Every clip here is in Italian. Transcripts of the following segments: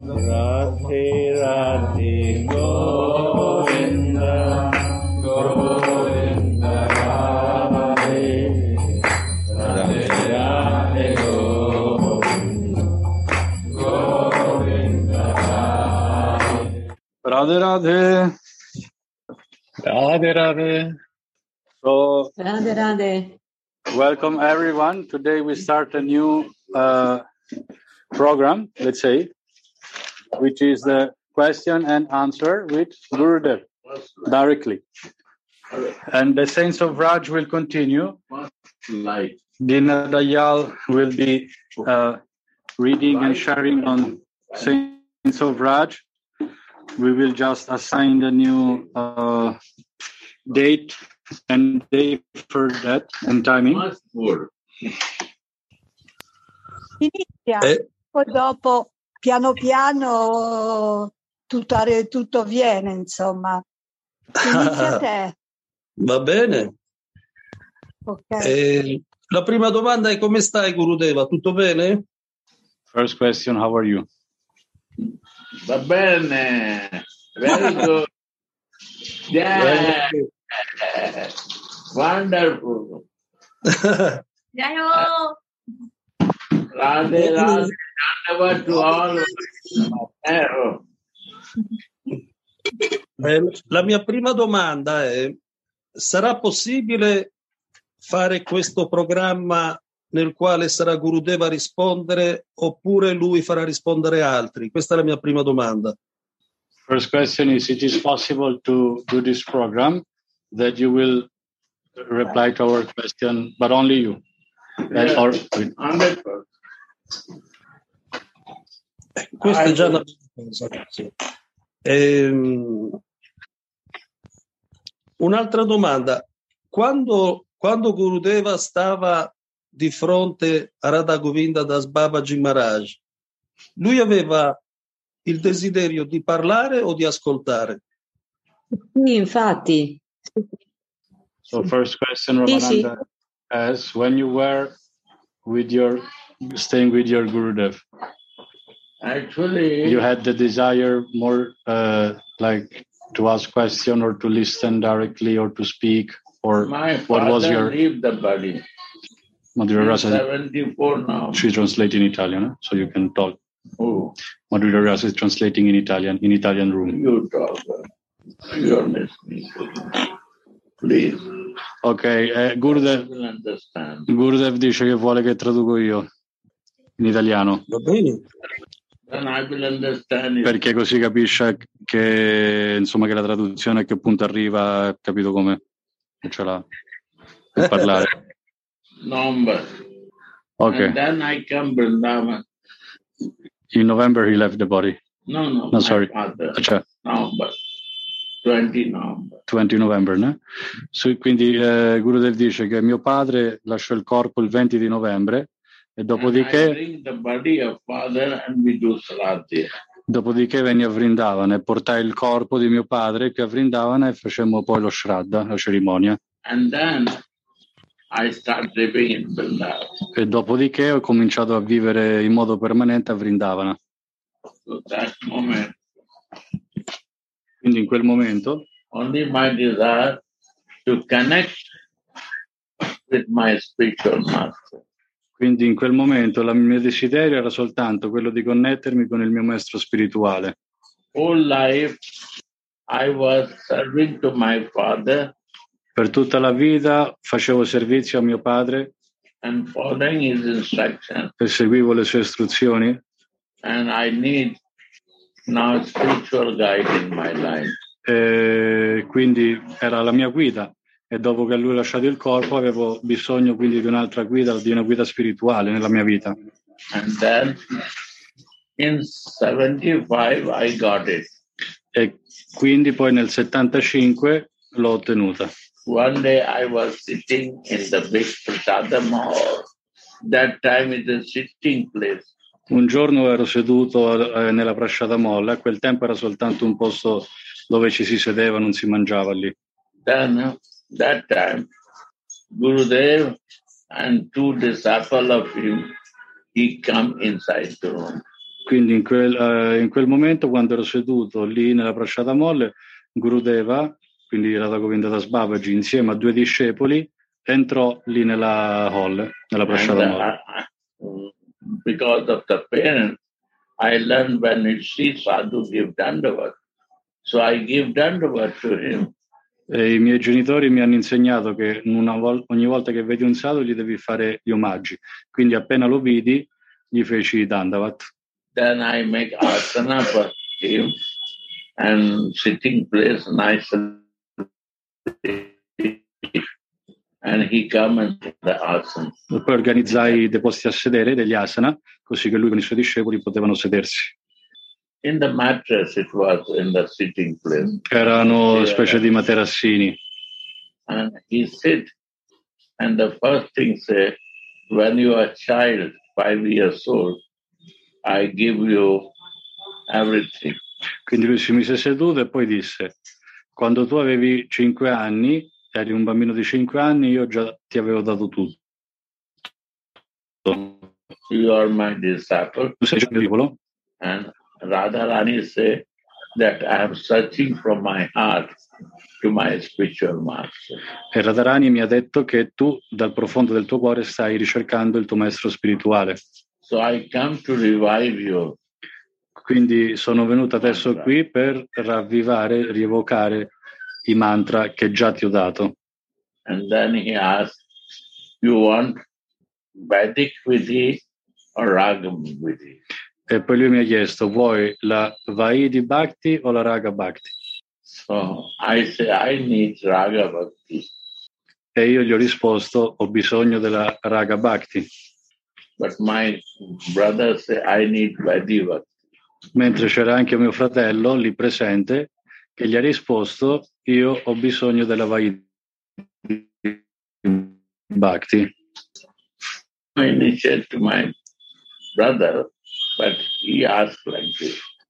Radhe Radhe Govinda Govinda Radhe Radhe Radhe Govinda Govinda Radhe Radhe Radhe Radhe So Radhe Radhe. welcome everyone. Today we start a new uh, program, let's say, which is the question and answer with Gurudev directly. And the Saints of Raj will continue. light. dinadayaal will be uh, reading and sharing on Saints of Raj. We will just assign the new uh, date and day for that and timing. Inizia, Eh. poi dopo piano piano tutto, tutto viene, insomma. Inizia te, Va bene. ok? Eh, la prima domanda è come stai Gurudeva? Tutto bene? First question How are you? Va bene. Very good. Yeah. Wonderful. Yayo! Radhe, Radhe, Dandava to all. Eh, la mia prima domanda è, sarà possibile fare questo programma nel quale sarà Gurudeva a rispondere oppure lui farà rispondere altri? Questa è la mia prima domanda. First question is It is possible to do this program that you will reply to our question, but only you? Yeah. or, 100%. Questa è già una cosa. sì. Ehm, un'altra domanda. Quando, quando Gurudeva stava di fronte a Radha Govinda Das Babaji Maharaj, lui aveva il desiderio di parlare o di ascoltare? Sì, infatti. so, first question Sì, sì. Ramananda asks When you were with your staying with your Gurudev, Actually, you had the desire more uh, like to ask question or to listen directly or to speak or my what was your leave the body. Madhura Rasa? 74 now. She translate in Italian, eh? so you can talk. Oh, Madhura Rasa is translating in Italian in Italian room. you talk. You're listening. Please. Ok, eh, You Gurudev. Gurudev dice che vuole che traduco io in italiano Va bene? Perché così capisce che insomma che la traduzione a che punto arriva, capito come ce l'ha per parlare. November. Ok, And then I come in November he left the body. No, no, No, sorry. father. Cioè, November. 20 November. 20 November, no? So, quindi eh, Gurudev dice che mio padre lasciò il corpo il 20 di novembre e dopodiché, dopodiché venni a Vrindavana e portai il corpo di mio padre qui a Vrindavana e facemmo poi lo Shraddha, la cerimonia. E dopodiché ho cominciato a vivere in modo permanente a Vrindavana. So moment, Quindi in quel momento only my desire to connect with my spiritual master. Quindi in quel momento il mio desiderio era soltanto quello di connettermi con il mio maestro spirituale. Whole life I was serving to my father Per tutta la vita facevo servizio a mio padre and following his instructions. e seguivo le sue istruzioni And I need now spiritual guide in my life. e quindi era la mia guida e dopo che lui ha lasciato il corpo avevo bisogno quindi di un'altra guida, di una guida spirituale nella mia vita. And then in 75, I got it. E quindi poi nel 75 l'ho ottenuta. One day I was sitting in the big Prasadam hall. That time is sitting place. Un giorno ero seduto eh, nella Prasciata Molla, a quel tempo era soltanto un posto dove ci si sedeva, non si mangiava lì. Then that time Gurudev and two disciples of him, he come inside the room. Quindi in quel, eh, in quel momento, quando ero seduto lì nella Prashada Molle, Gurudeva, quindi Radha Govinda Das Babaji, insieme a due discepoli, entrò lì nella hall, nella Prashada Molle. uh, because of the parents, I learned when you see sadhu give dandavat. So I give dandavat to him. E I miei genitori mi hanno insegnato che vol- ogni volta che vedi un sadhu gli devi fare gli omaggi. Quindi appena lo vidi, gli feci Dandavat. Then I make asana for him and sitting place nice and he come and the asana. E poi organizzai dei posti a sedere, degli asana, così che lui con i suoi discepoli potevano sedersi. In the mattress it was in the sitting place. Erano specie di materassini. And he sit and the first thing say, when you are a child, five years old, I give you everything. Quindi lui si mise seduto e poi disse, quando tu avevi cinque anni, eri un bambino di cinque anni, io già ti avevo dato tutto. You are my disciple. Tu sei il mio discepolo? And Radharani say that I am searching from my heart to my spiritual master. E Radharani mi ha detto che tu dal profondo del tuo cuore stai ricercando il tuo maestro spirituale. So I come to revive you. Quindi sono venuto adesso qui per ravvivare, rievocare i mantra che già ti ho dato. And then he asked, You want Vedic Vidhi or Ragam Vidhi? E poi lui mi ha chiesto, vuoi la Vaidi Bhakti o la Raga Bhakti? So I say, I need Raga Bhakti. E io gli ho risposto, ho bisogno della Raga Bhakti. But my brother say, I need Vedi Bhakti. Mentre c'era anche mio fratello lì presente che gli ha risposto, io ho bisogno della Vaidi Bhakti. I initiate to my brother,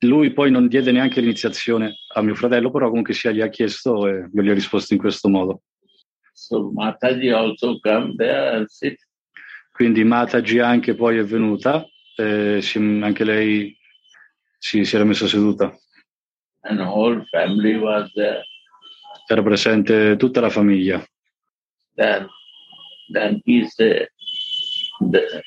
Lui poi non diede neanche l'iniziazione a mio fratello, però comunque sia gli ha chiesto e io gli ho risposto in questo modo. So Mataji. Quindi Mataji anche poi è venuta, eh, anche lei si, si era messa seduta. was there. Era presente tutta la famiglia. Then, then he said, the,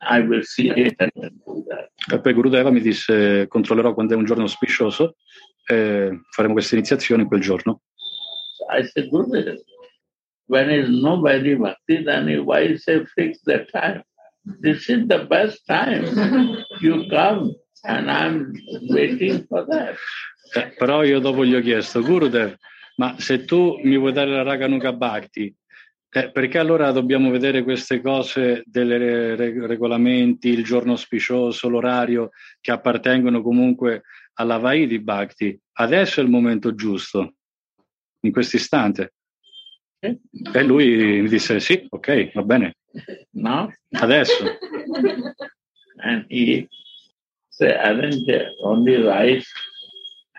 I will see it and do that. E poi Gurudeva mi disse controllerò quando è un giorno auspicioso e faremo questa iniziazione quel giorno. I said, Gurudev, when is nobody bhakti, then why say fix the time? This is the best time. You come and I'm waiting for that. Eh, però io dopo gli ho chiesto, Gurudev, ma se tu mi vuoi dare la Raga Nuga Bhakti, eh, perché allora dobbiamo vedere queste cose dei regolamenti, il giorno auspicioso, l'orario che appartengono comunque alla Vaidi Bhakti? Adesso è il momento giusto, in questo istante. Eh? E lui mi disse sì, ok, va bene, Now, adesso. and he say arrange only rice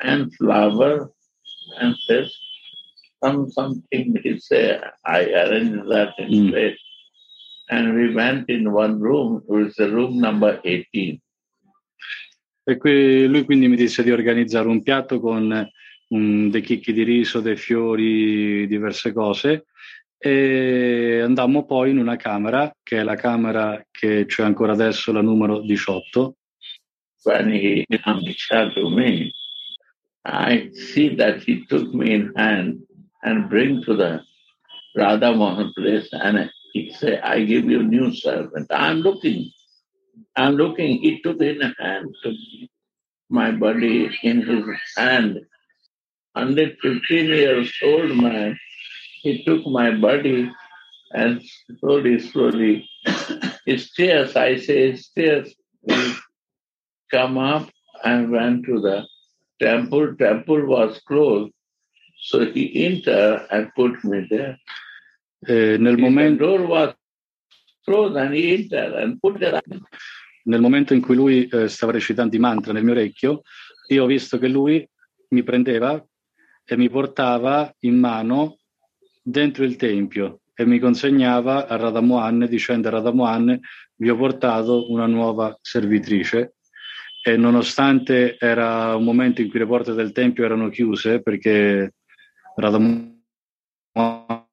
and flour and says some something he say I arrange that in Mm. plate. And we went in one room, it was the room number 18. E qui- lui quindi mi disse di organizzare un piatto con un- dei chicchi di riso, dei fiori, diverse cose. E andammo poi in una camera, che è la camera che c'è ancora adesso, la numero 18. When he to me, I see that he took me in hand and bring to the Radha Mohan place and he say, I give you new servant. I'm looking. I'm looking. He took in hand my body in his hand. 115 years old man, he took my body and slowly, slowly, stairs, I say stairs, we come up and went to the temple. Temple was closed. So he entered and put me there. E nel, momento, nel momento in cui lui eh, stava recitando i mantra nel mio orecchio, io ho visto che lui mi prendeva e mi portava in mano dentro il tempio e mi consegnava a Radamohan dicendo a Radamohan vi ho portato una nuova servitrice e nonostante era un momento in cui le porte del tempio erano chiuse perché Radamohan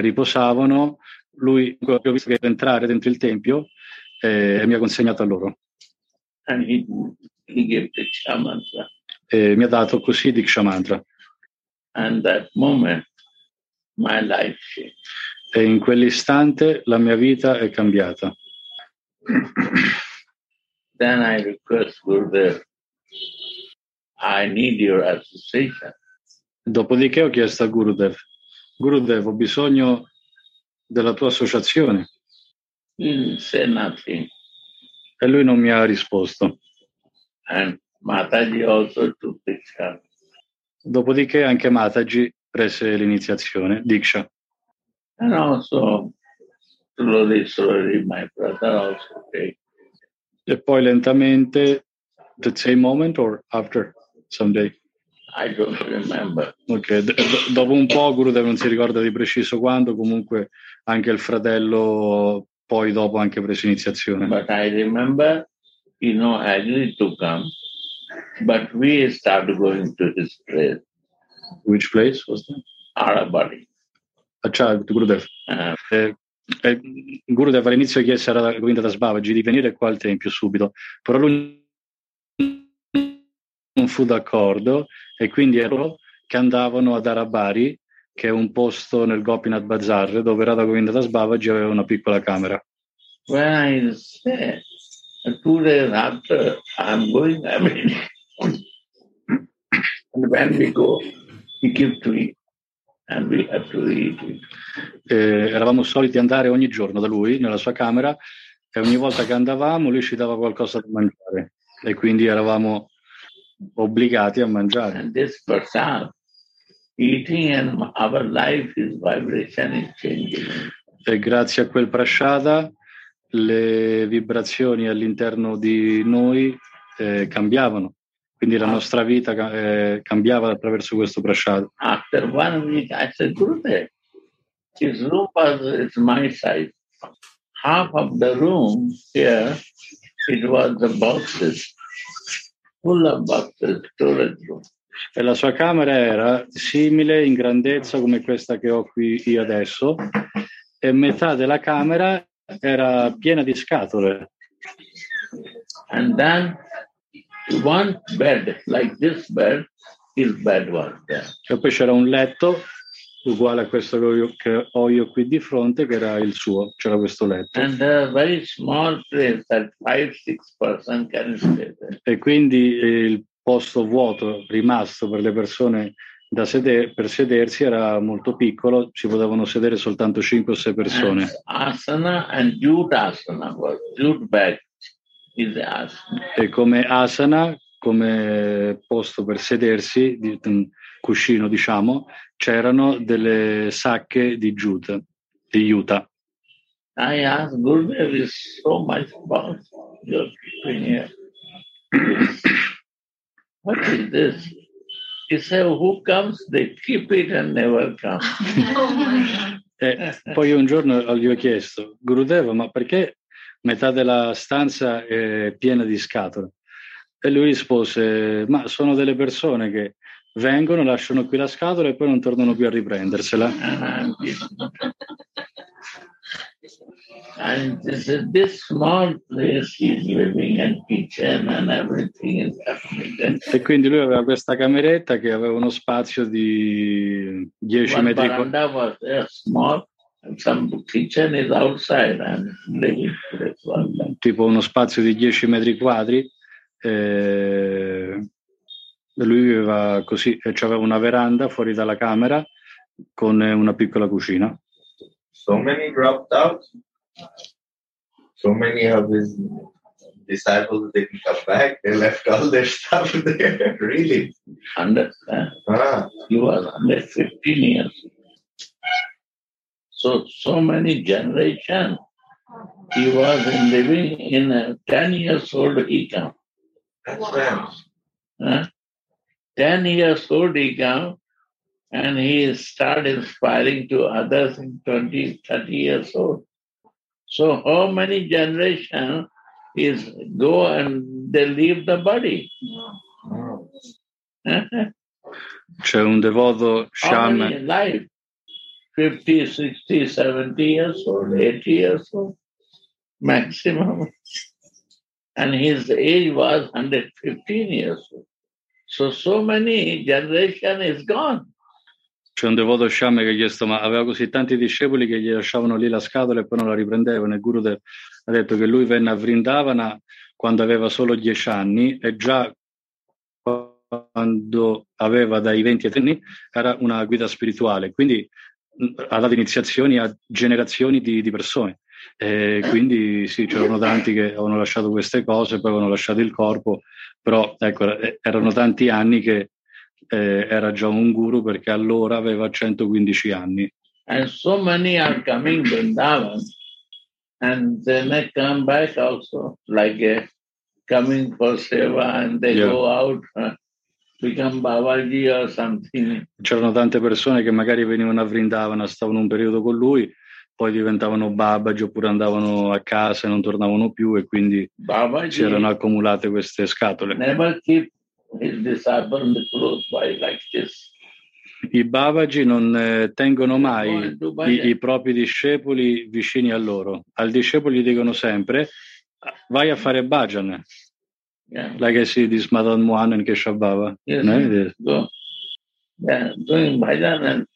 riposavano, lui ho visto che entrare dentro il tempio eh, e mi ha consegnato a loro he, he e mi ha dato così Diksha Mantra moment, e in quell'istante la mia vita è cambiata. Then I request Gurudev, I need your association. Dopodiché ho chiesto a Gurudev, Gurudev ho bisogno della tua associazione nothing. e lui non mi ha risposto. And Mataji also took Diksha. Dopodiché anche Mataji prese l'iniziazione, Diksha. And also, slowly, slowly, my brother also take. E poi lentamente, the same moment or after someday? I don't remember. Ok, d- dopo un po' Gurudev non si ricorda di preciso quando, comunque anche il fratello poi dopo anche prese iniziazione. But I remember, you know, agreed to come, but we started going to his place, Which place was that? Arabari. Ciao, Gurudev. Uh, Eh, eh, Gurudev all'inizio chiese a Govinda Das Babaji di venire qua al tempio subito, però lui non fu d'accordo e quindi ero che andavano ad Arabari, che è un posto nel Gopinath Bazar, dove Radha Govinda Das Babaji aveva una piccola camera. when I say, two days after, I'm going every day. and when we go, he gives to eat, and we have to eat it. Eh, eravamo soliti andare ogni giorno da lui nella sua camera e ogni volta che andavamo lui ci dava qualcosa da mangiare e quindi eravamo obbligati a mangiare. And this prasad, eating and our life, his vibration is changing. E grazie a quel prasciata le vibrazioni all'interno di noi eh, cambiavano, quindi la nostra vita eh, cambiava attraverso questo prasciata. After one week, I said, Gurudev, his room was it's my size. Half of the room here, it was the boxes, of boxes, storage room. E la sua camera era simile in grandezza come questa che ho qui io adesso e metà della camera era piena di scatole And then one bed, like this bed, his bed was there. e poi c'era un letto uguale a questo che ho io, che ho io qui di fronte che era il suo, c'era questo letto And e quindi eh, il posto vuoto rimasto per le persone da sede- per sedersi era molto piccolo, ci potevano sedere soltanto 5 o 6 And persone. asana and jute asana jute bag is asana. E come asana, come posto per sedersi, di, cuscino diciamo, c'erano delle sacche di jute, di juta. I asked Gurudev is so much about keeping here. What is this? He said, who comes, they keep it and never come. E poi un giorno gli ho chiesto, Gurudeva, ma perché metà della stanza è piena di scatole? E lui rispose, ma sono delle persone che vengono, lasciano qui la scatola e poi non tornano più a riprendersela. And, this, this small place he's living and kitchen and everything is happening. E quindi lui aveva questa cameretta che aveva uno spazio di 10 one metri quadrati. is outside tipo uno spazio di 10 metri quadri. Eh, lui viveva così, e c'aveva una veranda fuori dalla camera con una piccola cucina. so many dropped out. So many of his disciples didn't come back. They left all their stuff there. really? Understand? Ah, He was under 15 years. So, so many generations. He was living in a 10 years old he come. That's right. Huh? 10 years old he come and he started inspiring to others in 20, 30 years old. So how many generations is go and they leave the body? C'è un devoto How many sciame, alive? 50, 60, 70 years old, 80 years old, maximum. And his age was 115 years old. So, so many generation is gone. c'è un devoto sciame che ha chiesto ma aveva così tanti discepoli che gli lasciavano lì la scatola e poi non la riprendevano. E Gurudev ha detto che lui venne a Vrindavana quando aveva solo dieci anni e già quando aveva dai 20 ai 30 anni era una guida spirituale, quindi ha dato iniziazioni a generazioni di, di persone. E quindi sì, c'erano tanti che avevano lasciato queste cose, poi avevano lasciato il corpo, però ecco, eh, erano tanti anni che eh, era già un guru perché allora aveva 115 anni. And so many are coming Vrindavan and they may come back also, like uh, coming for seva and they Yeah. go out, uh, become Babaji or something. C'erano tante persone che magari venivano a Vrindavana, stavano un periodo con lui, poi diventavano babaji oppure andavano a casa e non tornavano più e quindi si erano Babaji accumulate queste scatole. like. I babaji non eh, tengono Go mai i, i propri discepoli vicini a loro. Al discepolo gli dicono sempre vai a fare bhajan, Yeah. like I see this Madan Mohan and Keshav Baba. Yes, no? yes. Go. Yeah, doing bhajan and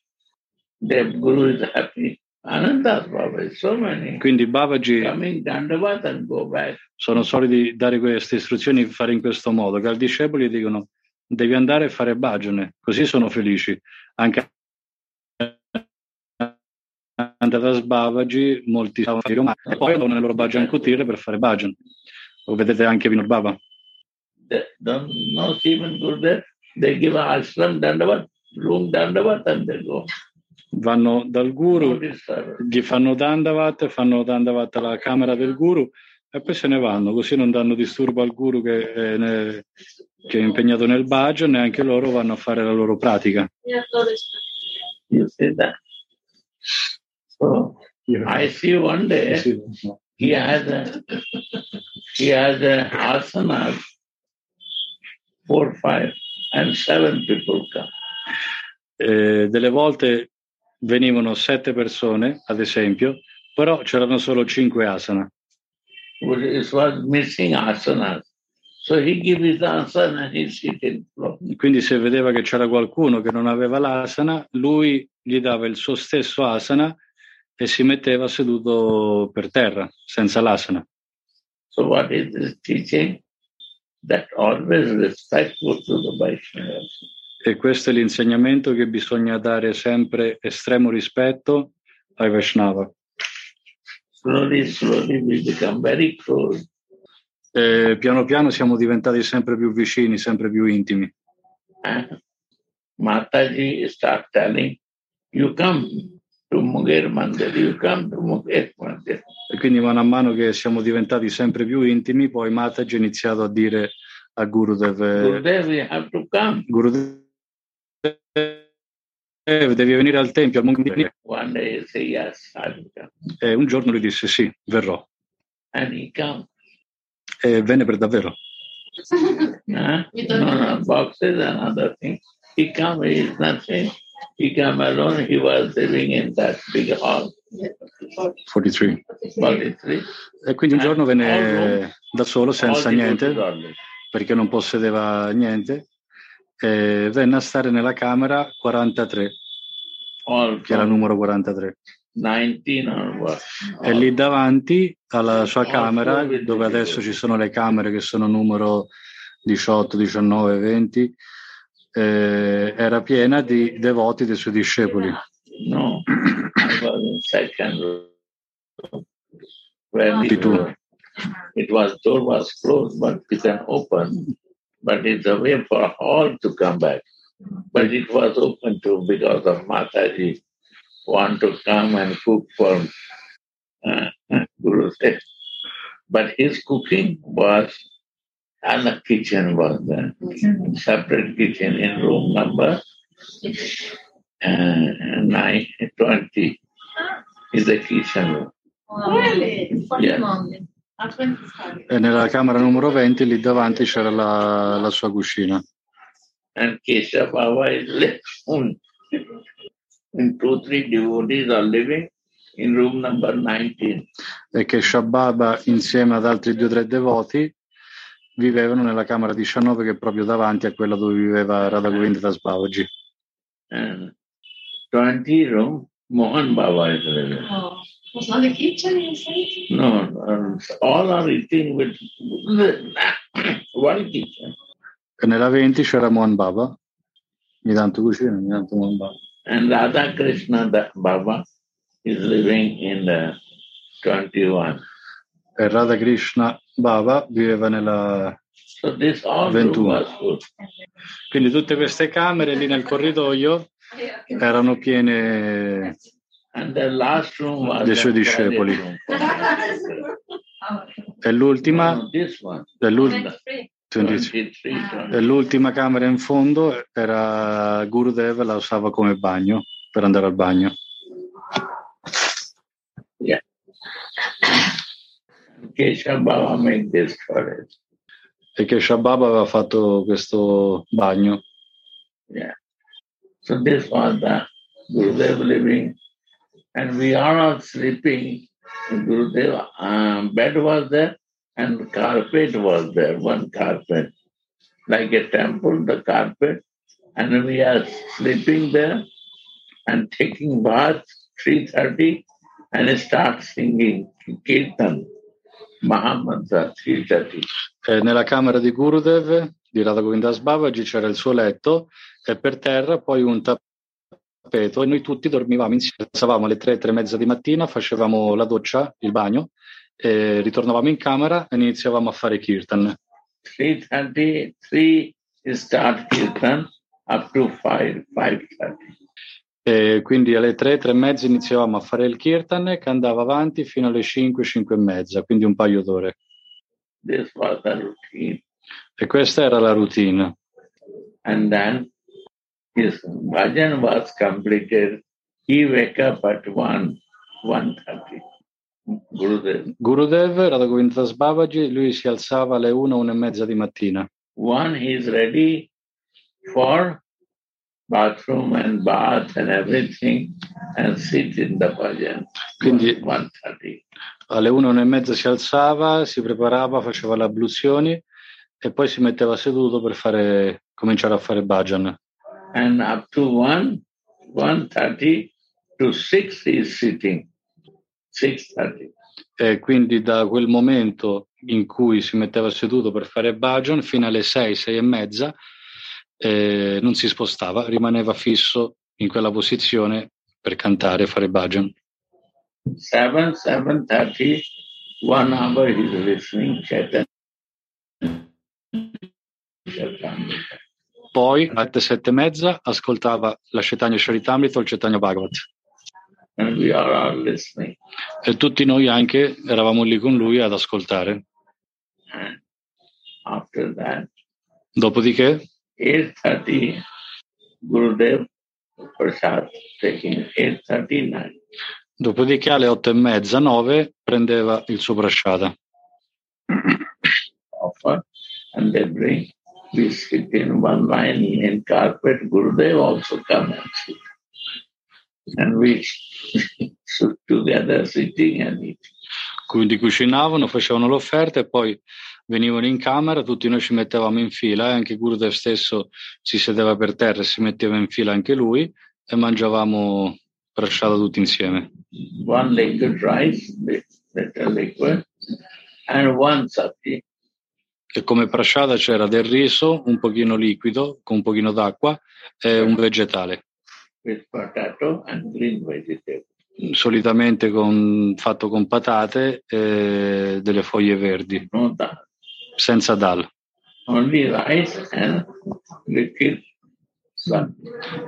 the guru is happy. Quindi babaji sono soliti dare queste istruzioni, fare in questo modo, che al discepolo gli dicono devi andare a fare bhajan, così sono felici. Anche Andatas Babaji, molti stavano a Roma, e poi andavano nel loro bhajan kutir per fare bhajan. Lo vedete anche Vinod Baba. Don't know even Gurudev. They give ashram Dandavat, room Dandavat and they go. Vanno dal guru, gli fanno Dandavat, fanno Dandavat alla camera del guru e poi se ne vanno, così non danno disturbo al guru che è, ne- che è impegnato nel bhajan e anche loro vanno a fare la loro pratica. So I see one day he has a he has a asana four, five, and seven people come. Eh, delle volte venivano sette persone, ad esempio, però c'erano solo cinque asana. Quindi se vedeva che c'era qualcuno che non aveva l'asana, lui gli dava il suo stesso asana e si metteva seduto per terra, senza l'asana. So what is this teaching? That always respectful to the Vaishnavas. E questo è l'insegnamento che bisogna dare sempre estremo rispetto ai Vaishnava. Slowly, slowly we become very close. E piano piano siamo diventati sempre più vicini, sempre più intimi. And Mataji start telling, you come to Munger Mandir, you come to Munger Mandir. E quindi mano a mano che siamo diventati sempre più intimi, poi Mataji ha iniziato a dire a Gurudev, eh, Gurudev, you have to come. Gurudev, devi venire al tempio, al Monte yes. E un giorno lui disse sì, verrò. E venne per davvero. Huh? No, no, boxes and other things. He come, he is nothing. He come alone. He was living in that big hall, 43. 43. E quindi un giorno venne da solo, senza niente, perché non possedeva niente, e venne a stare nella camera 43, All, che era il numero 43. 19 onward. E lì davanti alla sua All camera, dove adesso ci sono le camere che sono numero 18, 19, 20, eh, era piena di devoti dei suoi discepoli. No, second room it, was- it was door was closed, but it can open. But it's a way for all to come back. But it was open too because of Mataji want to come and cook for uh, Guru said. But his cooking was and the kitchen was there. Separate kitchen in room number uh, nine, 20 is the kitchen room. Really? Yeah. The moment. At 25. E nella camera numero 20 lì davanti c'era la, la sua cucina. And Kesha Baba is living. And two, three devotees are living in room number 19. E che Shababa insieme ad altri due o tre devoti vivevano nella camera 19 che è proprio davanti a quella dove viveva Radha Govinda Das Babaji. And 20 room, Mohan Baba is living. Oh. Was not the kitchen inside? No, um, all are eating with one kitchen. E nella 20 c'era Mohan Baba, ogni tanto cucina, ogni tanto Mohan Baba. And Radha Krishna Baba is living in the 21. E Radha Krishna Baba viveva nella... So this all room 21. was full. Quindi tutte queste camere lì nel corridoio erano piene Dei suoi discepoli. e l'ultima, No, this one. e l'ul- 23. 23. 23, E l'ultima camera in fondo era Gurudev, la usava come bagno per andare al bagno. E che Shababa aveva fatto questo bagno. Yeah. So this was the Gurudev living. And we are all sleeping. Gurudev um, bed was there and carpet was there, one carpet. Like a temple, the carpet. And we are sleeping there and taking bath 3.30 and start singing Kirtan. Mahamantra 3.30. E nella camera di Gurudev, di Radha Govindas Babaji, c'era il suo letto e per terra poi un tappeto e noi tutti dormivamo insieme. Alzavamo alle tre, tre e mezza di mattina, facevamo la doccia, il bagno, e ritornavamo in camera e iniziavamo a fare kirtan. 3.30, 3 start Kirtan up to 5, 5.30. E quindi alle tre, tre e mezza iniziavamo a fare il kirtan che andava avanti fino alle cinque, cinque e mezza, quindi un paio d'ore. E questa era la routine. And then his bhajan was completed. He wake up at 1, 1.30. Gurudev. Gurudev, Radha Govindas Babaji, lui si alzava alle una, una e mezza di mattina. One is ready for bathroom and bath and everything and sit in the bhajan. Quindi 1.30. alle una, una e mezza si alzava, si preparava, faceva le abluzioni e poi si metteva seduto per fare, cominciare a fare bhajan. And up to 1, 1.30 to 6 is sitting. 6.30. E quindi da quel momento in cui si metteva seduto per fare bhajan fino alle 6, 6 e mezza eh, non si spostava, rimaneva fisso in quella posizione per cantare e fare bhajan. 7, 7.30, one hour he's listening Chaitanya. Poi alle 7 e mezza ascoltava la Chaitanya Charitamrita o il Chaitanya Bhagavat. E tutti noi anche eravamo lì con lui ad ascoltare. That, Dopodiché 8.30, Gurudev Prasad taking 8.39. Dopodiché alle otto e mezza, nove, prendeva il suo bracciata. offer and they bring we sit in one line in carpet gurudev also come and sit. And we sit together sitting and eating. Quindi cucinavano, facevano l'offerta e poi venivano in camera, tutti noi ci mettevamo in fila, e anche Gurudev stesso si sedeva per terra e si metteva in fila anche lui e mangiavamo bracciata tutti insieme. one liquid rice little liquid and one sabji E come bracciata c'era del riso, un pochino liquido, con un pochino d'acqua e un vegetale, solitamente con- fatto con patate e delle foglie verdi, no dal senza dal.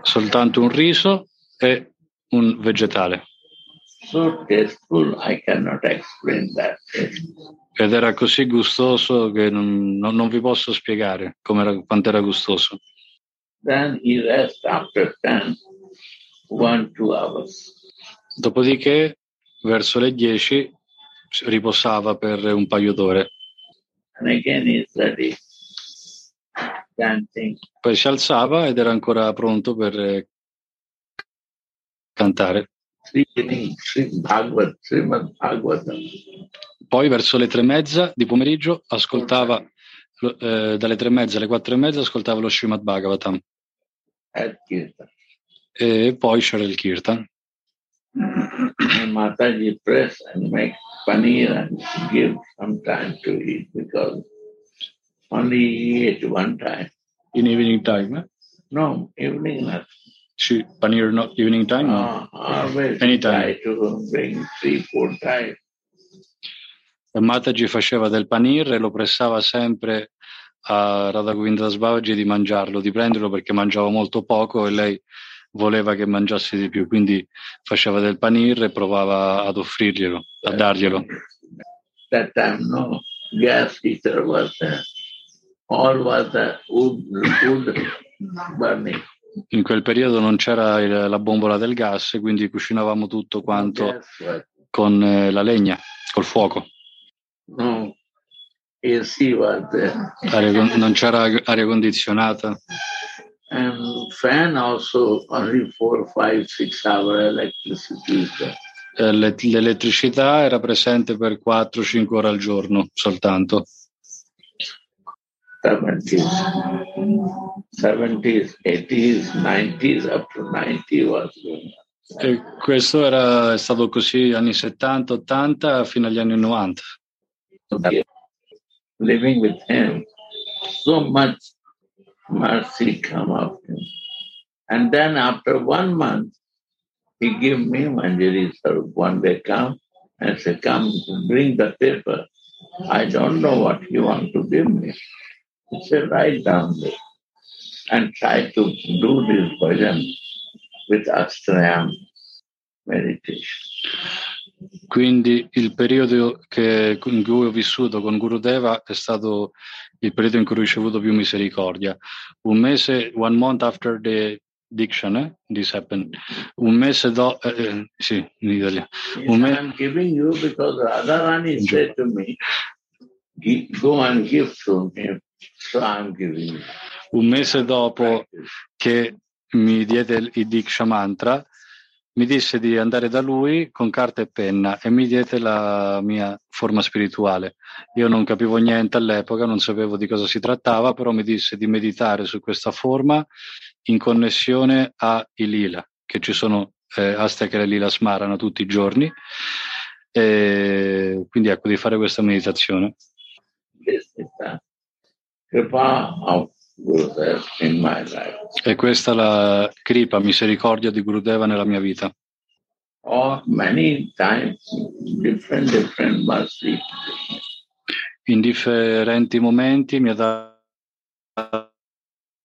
soltanto un riso e un vegetale. So tasteful i cannot explain that. Ed era così gustoso che non, non- non vi posso spiegare quanto era gustoso. Then he rests after 10. one, two hours. Dopodiché, verso le 10, riposava per un paio d'ore. And again he studied chanting. Poi si alzava ed era ancora pronto per eh, cantare. Srimad Bhagavatam. Poi verso le tre e mezza di pomeriggio ascoltava, eh, dalle tre e mezza alle quattro e mezza ascoltava lo Srimad Bhagavatam. at Kirtan. E poi c'era il Kirtan. And Mataji press and make paneer and give some time to eat because only he ate one time. In evening time, eh? No, evening not. Sì, paneer no, evening time? no. Uh, Anytime. try to bring three. E Mataji faceva del panir e lo pressava sempre a Radha Govinda Babaji di mangiarlo, di prenderlo perché mangiava molto poco e lei voleva che mangiasse di più, quindi faceva del panir e provava ad offrirglielo, a darglielo. That time no gas heater was there. All was the wood, wood burning. In quel periodo non c'era il- la bombola del gas, quindi cucinavamo tutto quanto Gas was con eh, la legna, col fuoco. no AC was there. Aria non c'era aria condizionata, And fan also only four, five, six hour electricity. Eh, le- l'elettricità era presente per 4-5 ore al giorno soltanto. 70s, 70s, 80s, 90s, up to 90 was going on. E questo era, è stato così anni 70, 80 fino agli anni 90. Living with him, so much mercy come of him. And then after one month, he gave me Manjari sir. One day come and said, come bring the paper. I don't know what you want to give me. Said, write down this and try to do this bhajan with Astrayam meditation. Quindi il periodo che, in cui ho vissuto con Gurudeva è stato il periodo in cui ho ricevuto più misericordia. Un mese, one month after the diction, eh, this happened. Un mese dopo, sì, in Italia. Un said, me- I'm giving you because Radharani said to me, "Gi- go and give to him. So I'm giving you. un mese dopo che mi diede il Diksha Mantra, mi disse di andare da lui con carta e penna e mi diede la mia forma spirituale. Io non capivo niente all'epoca, non sapevo di cosa si trattava, però mi disse di meditare su questa forma in connessione a i lila, che ci sono eh, aste che le lila smarano tutti i giorni. E quindi ecco di fare questa meditazione. E questa è la kripa, misericordia di Gurudeva nella mia vita. Or many times, different, different mercy. in differenti momenti mi ha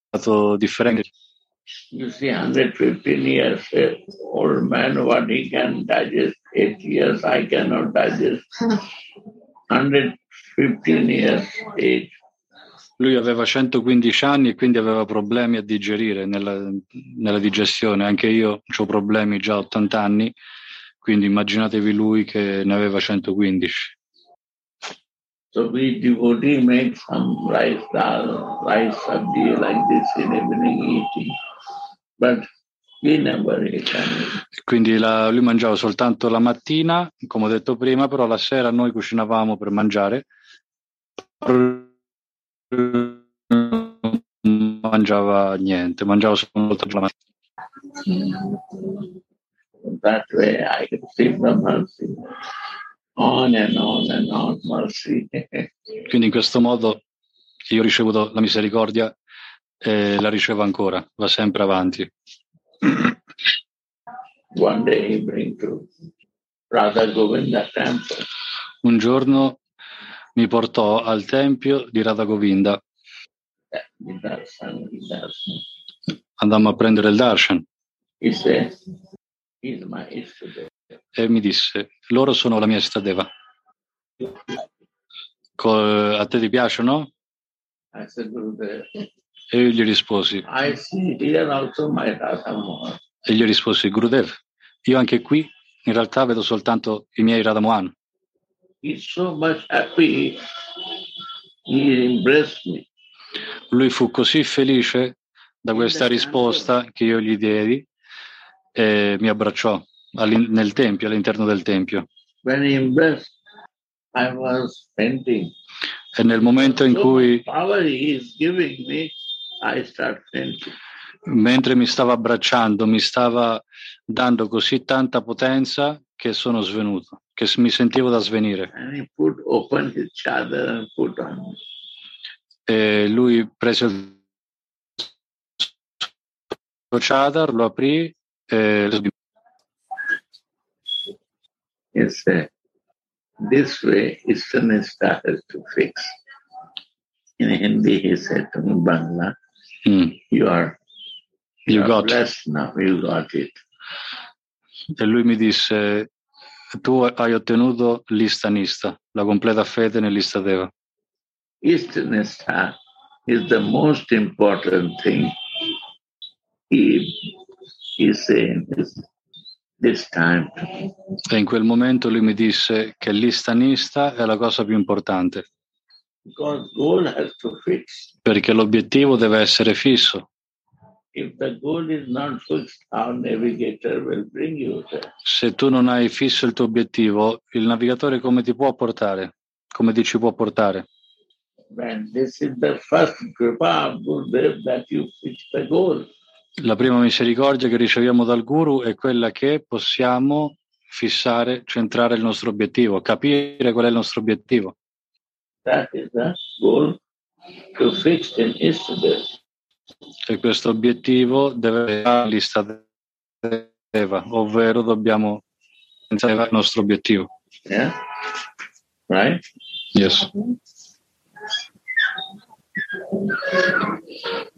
dato differenti. You see, 115 years eh, old man, what he can digest, eight years I cannot digest. 115 years age. Lui aveva 115 anni e quindi aveva problemi a digerire nella, nella digestione. Anche io ho problemi già a 80 anni, quindi immaginatevi lui che ne aveva 115. So we devotee make some rice dal, rice sabji like this in evening eating. But Quindi la- lui mangiava soltanto la mattina, come ho detto prima, però la sera noi cucinavamo per mangiare. Non mangiava niente, mangiava soltanto la mattina. That way I receive the mercy. On and on and on mercy. Quindi in questo modo io ho ricevuto la misericordia e la ricevo ancora, va sempre avanti. One day bring to Radha Govinda temple. Un giorno mi portò al tempio di Radha Govinda, andammo a prendere il darshan e mi disse, loro sono la mia Istadeva. A te ti piacciono? E io gli risposi. E gli risposi, Gurudev, io anche qui in realtà vedo soltanto i miei Radhamohan. So happy. Lui fu così felice da questa risposta che io gli diedi e mi abbracciò nel tempio, all'interno del tempio. Embraced. E nel momento in So cui, mentre mi stava abbracciando, mi stava dando così tanta potenza che sono svenuto, che mi sentivo da svenire. And he put open his chadar and put on me. E lui prese il suo chadar, lo aprì e He said, this way Islamista has to fix. In Hindi, he said to me, Bangla, Mm, you are, You are got. blessed now, you got it. E lui mi disse, tu hai ottenuto l'istanista, la completa fede nell'Istadeva. Islamista is the most important thing he is saying this, this time. E in quel momento lui mi disse che l'istanista è la cosa più importante, perché l'obiettivo deve essere fisso. Se tu non hai fisso il tuo obiettivo, il navigatore come ti può portare? Come ti ci può portare? La prima misericordia che riceviamo dal guru è quella che possiamo fissare, centrare il nostro obiettivo, capire qual è il nostro obiettivo. That is the goal to fix in Istadev. E questo obiettivo deve essere l'Istadeva, ovvero dobbiamo pensare al nostro obiettivo. Yeah? Right? Yes.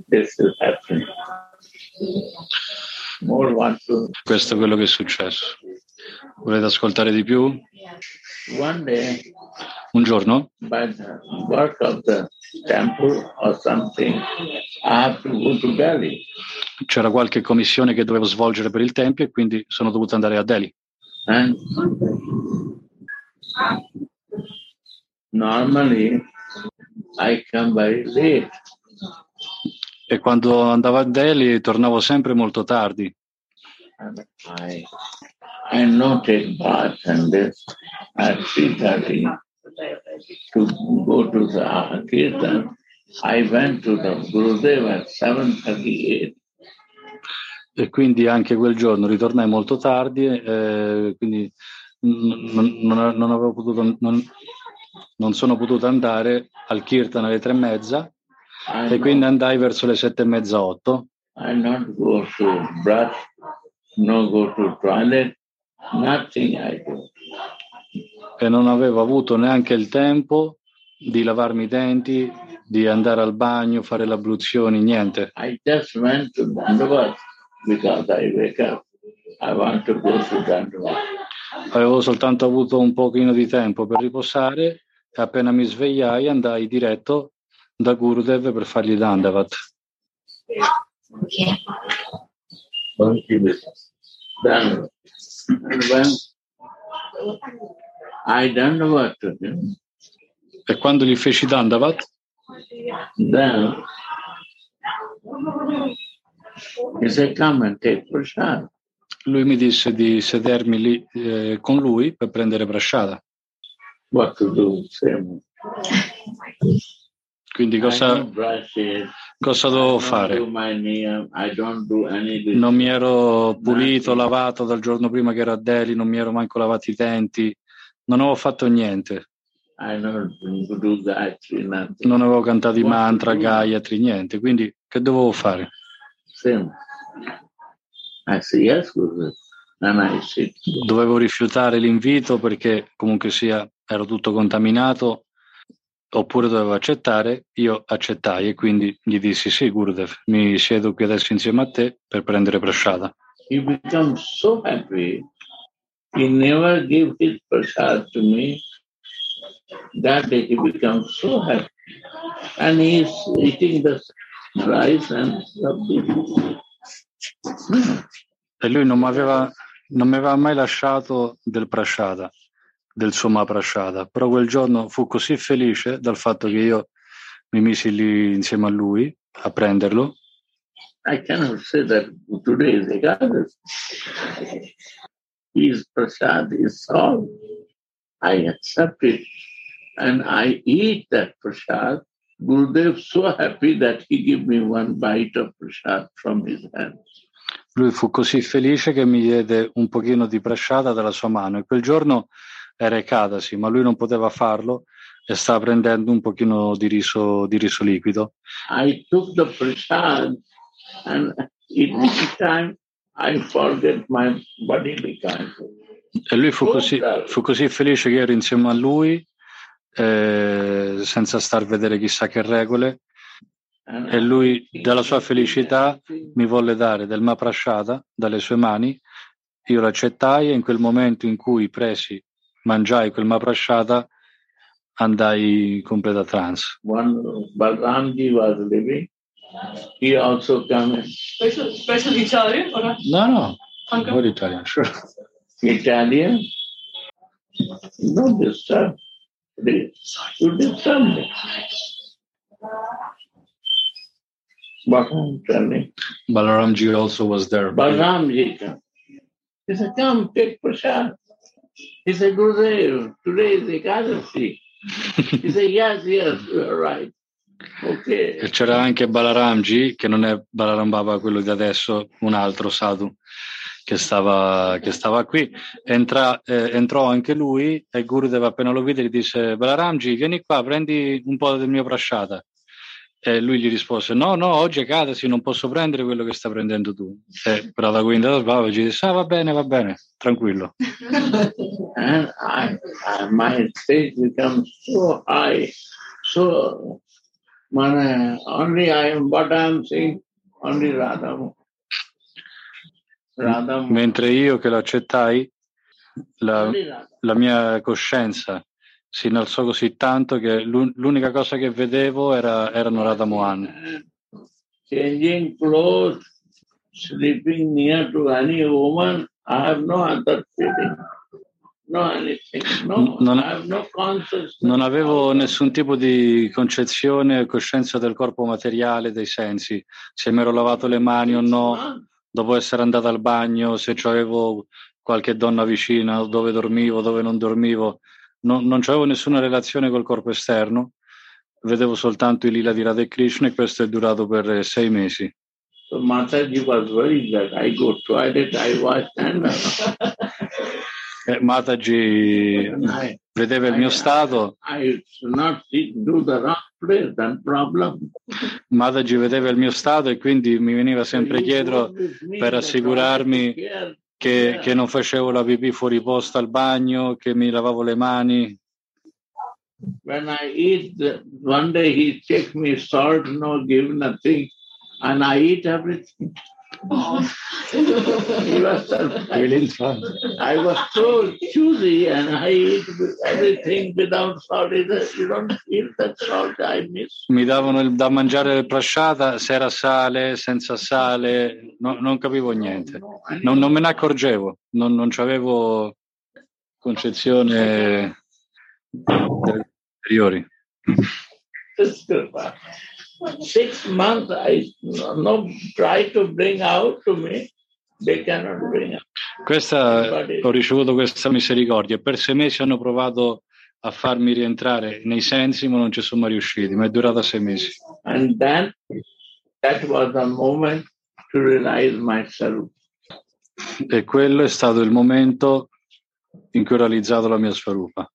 This. More want to. Questo è quello che è successo. Volete ascoltare di più? One day, Un giorno, by the work of the temple or something, I have to go to Delhi. c'era qualche commissione che dovevo svolgere per il tempio e quindi sono dovuto andare a Delhi. And normally, I come very late. E quando andavo a Delhi tornavo sempre molto tardi. And I, I not take bath and this at 3.30 to go to the Kirtan. I went to the Gurudev at 7.38. E quindi anche quel giorno ritornai molto tardi, eh, quindi non, non- non avevo potuto, non, non sono potuto andare al Kirtan alle tre e mezza e quindi andai verso le sette e mezza, otto. I not go to brush, no go to toilet, nothing I do. e non avevo avuto neanche il tempo di lavarmi i denti, di andare al bagno, fare le abluzioni, niente. I just went to Dandavat because I wake up. I want to go to Dandavat. Avevo soltanto avuto un pochino di tempo per riposare e appena mi svegliai andai diretto da Gurudev per fargli Dandavat. Monkey when I Dandavat to him, E quando gli feci Dandavat, then he said, come and take prasad. lui mi disse di sedermi lì eh, con lui per prendere prasciata. What to do? Same. Quindi cosa, cosa dovevo fare? Non mi ero pulito, lavato dal giorno prima che ero a Delhi, non mi ero manco lavato i denti, non avevo fatto niente. Non avevo cantato i mantra, Gayatri, niente. Quindi che dovevo fare? Dovevo rifiutare l'invito perché comunque sia ero tutto contaminato oppure dovevo accettare? Io accettai e quindi gli dissi sì, Gurudev, mi siedo qui adesso insieme a te per prendere prasciata. He becomes so happy. He never gave his prasad to me. That day he becomes so happy. And he is eating the rice and. Hmm. E lui non mi aveva, non mi aveva mai lasciato del prasciata, del suo Mahaprasciata, però quel giorno fu così felice dal fatto che io mi misi lì insieme a lui a prenderlo I cannot say that today is Ekadasi. His prasad is all. I accept it and I eat that prasad. Gurudev so happy that he gave me one bite of prasad from his hand. Lui fu così felice che mi diede un pochino di prasciata dalla sua mano e quel giorno era Ekadasi, ma lui non poteva farlo e stava prendendo un pochino di riso, di riso liquido. I took the prasad and eating time I forget my bodily. E lui fu così, fu così felice che ero insieme a lui, eh, senza star a vedere chissà che regole, e lui, dalla sua felicità, mi volle dare del Maprasciata dalle sue mani. Io l'accettai e in quel momento in cui presi, mangiai quel Maprasciata, andai completa trance. one Balramji was living. He also came Special, special Italian or not? No, no, Anche- what Italian, sure. Italian. Don't disturb. You disturb me. Balram coming. Balaramji also was there. Balramji came. He said, come, take prasad. He said, Gurudev, today is Ekadasi. He said, yes, yes, you are right. Okay. E c'era anche Balaramji, che non è Balaram Baba quello di adesso, un altro sadhu che stava, che stava qui. Entra- eh, entrò anche lui e Gurudev appena lo vide gli disse Balaramji, vieni qua, prendi un po' del mio prasciata. E lui gli rispose no, no, oggi è Kadasi, non posso prendere quello che sta prendendo tu. E Radha Govinda Baba ci disse ah va bene, va bene, tranquillo. and I, I, my stage becomes so high, so only I am what I am saying, only Radha. Radha, Mentre io che lo accettai, la, la mia coscienza si innalzò così tanto che l'un- l'unica cosa che vedevo era, erano Radha Mohan. Changing clothes, sleeping near to any woman, I have no other feeling, no anything, no, Non- I have no. Non avevo nessun tipo di concezione o coscienza del corpo materiale, dei sensi, se mi ero lavato le mani o no, dopo essere andato al bagno, se avevo qualche donna vicina, dove dormivo, dove non dormivo. Non, non avevo nessuna relazione col corpo esterno, vedevo soltanto i lila di Radha e Krishna e questo è durato per eh, sei mesi. So Mataji was worried that I go toilet, I wash hand. E Mataji I, vedeva il mio stato, I should not sit- do the wrong place, then problem. Mataji vedeva il mio stato e quindi mi veniva sempre dietro per assicurarmi che, che non facevo la pipì fuori posto al bagno, che mi lavavo le mani. When I eat, one day he checked me, salt, no, give nothing, and I eat everything. He was surprised. I was so choosy and I eat everything without salt. You don't feel that salt I miss. Mi davano il- da mangiare prasciata, se era sale, senza sale, no- non capivo niente. Non, non me ne accorgevo, non, non avevo concezione delle superiori. Six months I no, try to bring out to me, they cannot bring out. Questa, ho ricevuto questa misericordia. Per sei mesi hanno provato a farmi rientrare nei sensi, ma non ci sono mai riusciti. Ma è durata sei mesi. And then that was the moment to realize myself. E quello è stato il momento in cui ho realizzato la mia svarupa,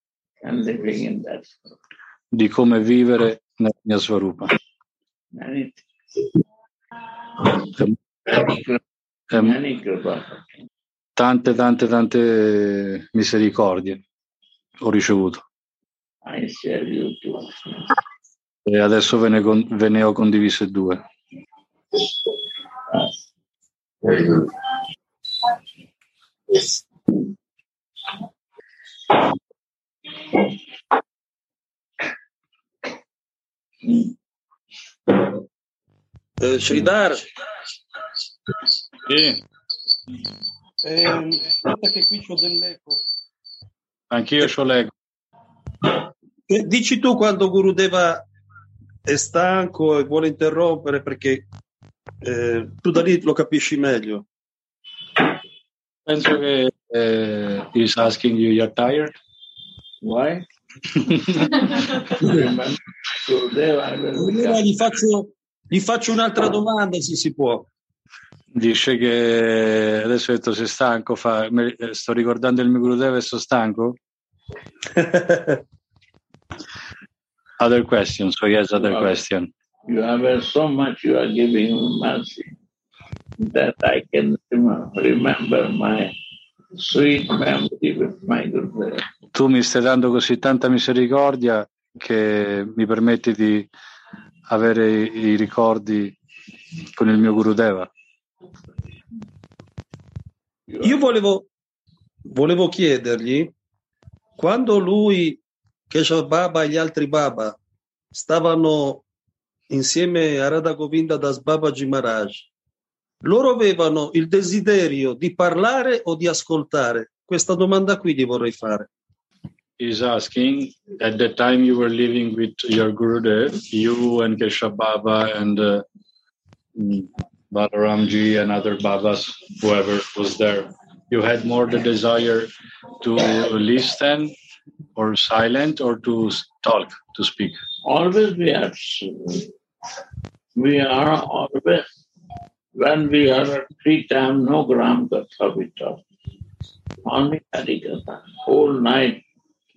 di come vivere nella mia svarupa. Tante, tante, tante misericordie ho ricevuto. E adesso ve ne, con- ve ne ho condivise due. Good. Eh, Sridhar, Sì. Ehm, aspetta che qui c'ho dell'eco. Anch'io ce l'ego. Eh, Dici tu quando Gurudeva è stanco e vuole interrompere perché eh, tu da lì lo capisci meglio. Penso che eh, he's asking you, you're tired? Why? Allora gli faccio, gli faccio un'altra domanda se si può. Dice che adesso ha detto sei stanco, fa, eh, sto ricordando il mio Gurudeva e sono stanco. Other question, so yes, other Wow. question. You have so much you are giving me mercy that I can rem- remember my Tu mi stai dando così tanta misericordia che mi permetti di avere i, ricordi con il mio Gurudeva. Io volevo, volevo chiedergli, quando lui, Keshav Baba e gli altri Baba stavano insieme a Radha Govinda Das Babaji Maharaj, loro avevano il desiderio di parlare o di ascoltare? Questa domanda qui gli vorrei fare. He's asking, at the time you were living with your Gurudev, you and Keshav Baba and uh, mm, Balaramji and other Babas, whoever was there, you had more the desire to listen or silent or to talk, to speak. always we are we are always when we are at free time no gram katha we talk only hari katha whole night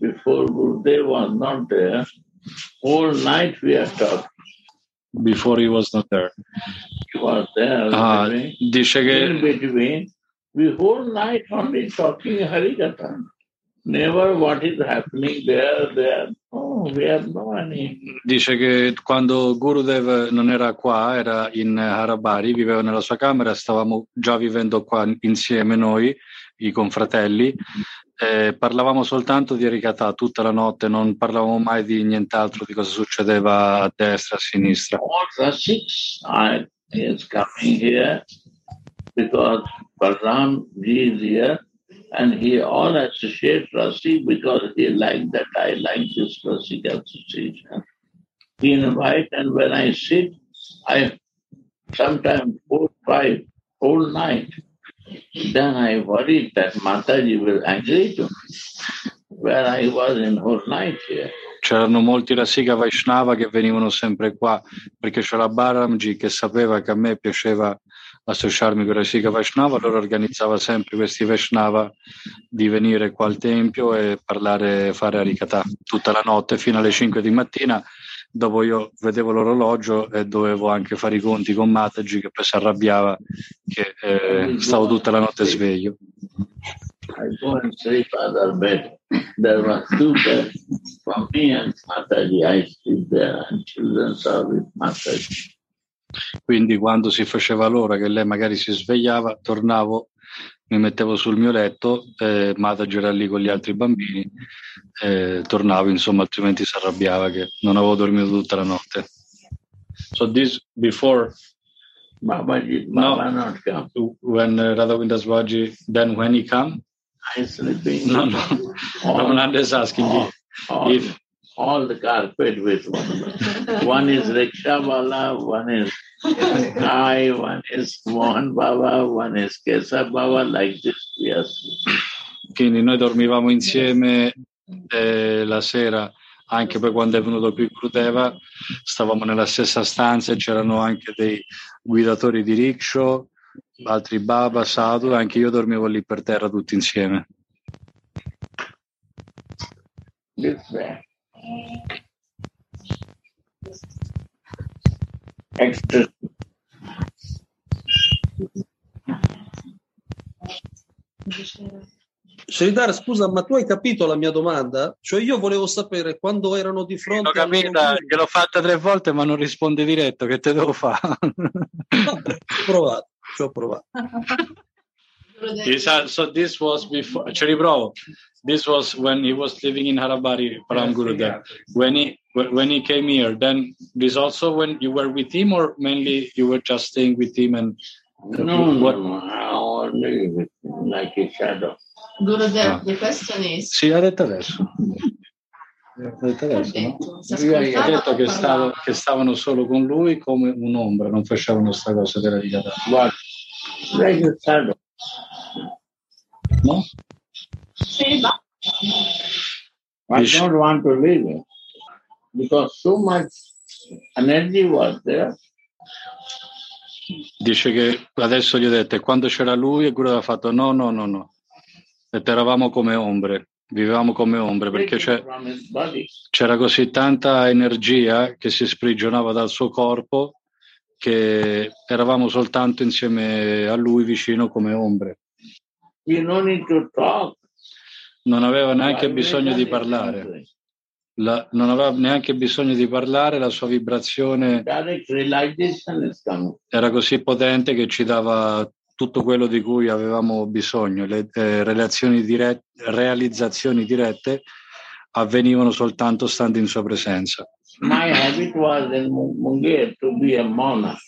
before Gurudev was not there whole night we are talking Before he was not there. he was there Ah, living. dice in between we whole night only talking hari there oh no any Dice che quando Gurudev non era qua, era in Harabari, viveva nella sua camera, stavamo già vivendo qua insieme noi, i confratelli, eh, parlavamo soltanto di Harikatha tutta la notte, non parlavamo mai di nient'altro, di cosa succedeva a destra, a sinistra. all Rasiks are is coming here because Balram is here and he all associate Rasik because he like that I like this Rasik association. He invite and when I sit, I sometimes four, five, whole night. Then I worried that Mataji will agree to me. Where I was in whole night here. C'erano molti Rasika Vaishnava che venivano sempre qua perché c'era Baramji che sapeva che a me piaceva associarmi con Rasika Vaishnava, allora organizzava sempre questi Vaishnava di venire qua al tempio e parlare, fare Harikatha tutta la notte fino alle 5 di mattina. Dopo io vedevo l'orologio e dovevo anche fare i conti con Mataji che poi si arrabbiava che eh, stavo tutta la notte sveglio. I go and sleep other. There was beds for me and Mataji. I sleep there and children are with Mataji. Quindi quando si faceva l'ora che lei magari si svegliava, tornavo, mi mettevo sul mio letto, eh, Mataji era lì con gli altri bambini, eh, tornavo, insomma, altrimenti si arrabbiava che non avevo dormito tutta la notte. So this before Babaji, No. Baba not come. when uh, Radha Vindaswaji, then when he come, I sleeping. no, no, Ramananda is asking you all, if all the carpet with one. One is Rikshabala, one is I, one is Mohan Baba, one is Kesa Baba, like this we are. Quindi noi dormivamo insieme eh, la sera, anche poi quando è venuto qui Gurudeva, stavamo nella stessa stanza e c'erano anche dei guidatori di rickshaw, altri Baba, Sadhu, anche io dormivo lì per terra tutti insieme. This way. Extra. Sridhar, scusa, ma tu hai capito la mia domanda? Cioè io volevo sapere quando erano di fronte L'ho capita, al- che l'ho fatta tre volte ma non risponde diretto, che te devo fare? Ho provato, ci ho provato. Yes, uh, so this was before, ci riprovo. This was when he was living in Harabari, Param Gurudev. When he when he came here, then this also when you were with him, or mainly you were just staying with him and No, what? no, only with him like a shadow. Gurudev, Ah. the question is, Sì, ha detto adesso. Ha detto ha adesso, no? detto, si Io- io ho Ha ascoltava detto o che, stavo- parlava? che stavano solo con lui come un'ombra, non facevano sta cosa della rigata. What? Like a shadow. No? Sì, ma I Dice- don't want to leave it because so much energy was there. Dice che adesso gli ho detto, e quando c'era lui, e Guru ha fatto no, no, no, no. E eravamo come ombre, vivevamo come ombre, perché c'era così tanta energia che si sprigionava dal suo corpo che eravamo soltanto insieme a lui vicino come ombre. Non aveva neanche bisogno di parlare. La- non aveva neanche bisogno di parlare, la sua vibrazione era così potente che ci dava tutto quello di cui avevamo bisogno. Le eh, relazioni dirette, realizzazioni dirette avvenivano soltanto stando in sua presenza. My habit was in Mu- Munger to be a monarch.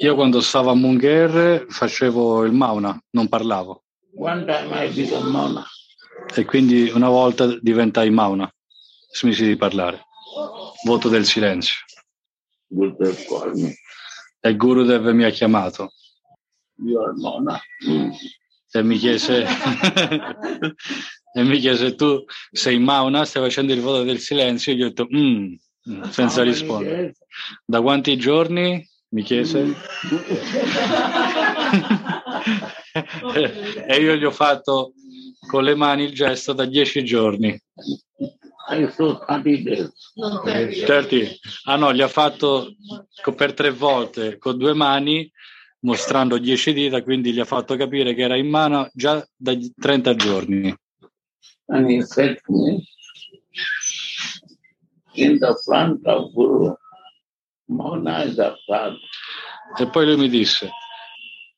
Io quando stavo a Munger facevo il mauna, non parlavo One time I became monarch. e quindi una volta diventai mauna, smisi di parlare. Voto del silenzio. E il Gurudev mi ha chiamato You are. Mm. e mi chiese e mi chiese tu sei mauna, stai facendo il voto del silenzio? Io gli ho detto "Mm", mm, senza How many rispondere. Da quanti giorni? Mi chiese. e io gli ho fatto con le mani il gesto da dieci giorni. I saw 30 days. non per Certi, ah no, gli ha fatto per tre volte con due mani mostrando dieci dita, quindi gli ha fatto capire che era in mano già da 30 giorni. And he said to me, in the front of Guru, Mauna is a prad. E poi lui mi disse,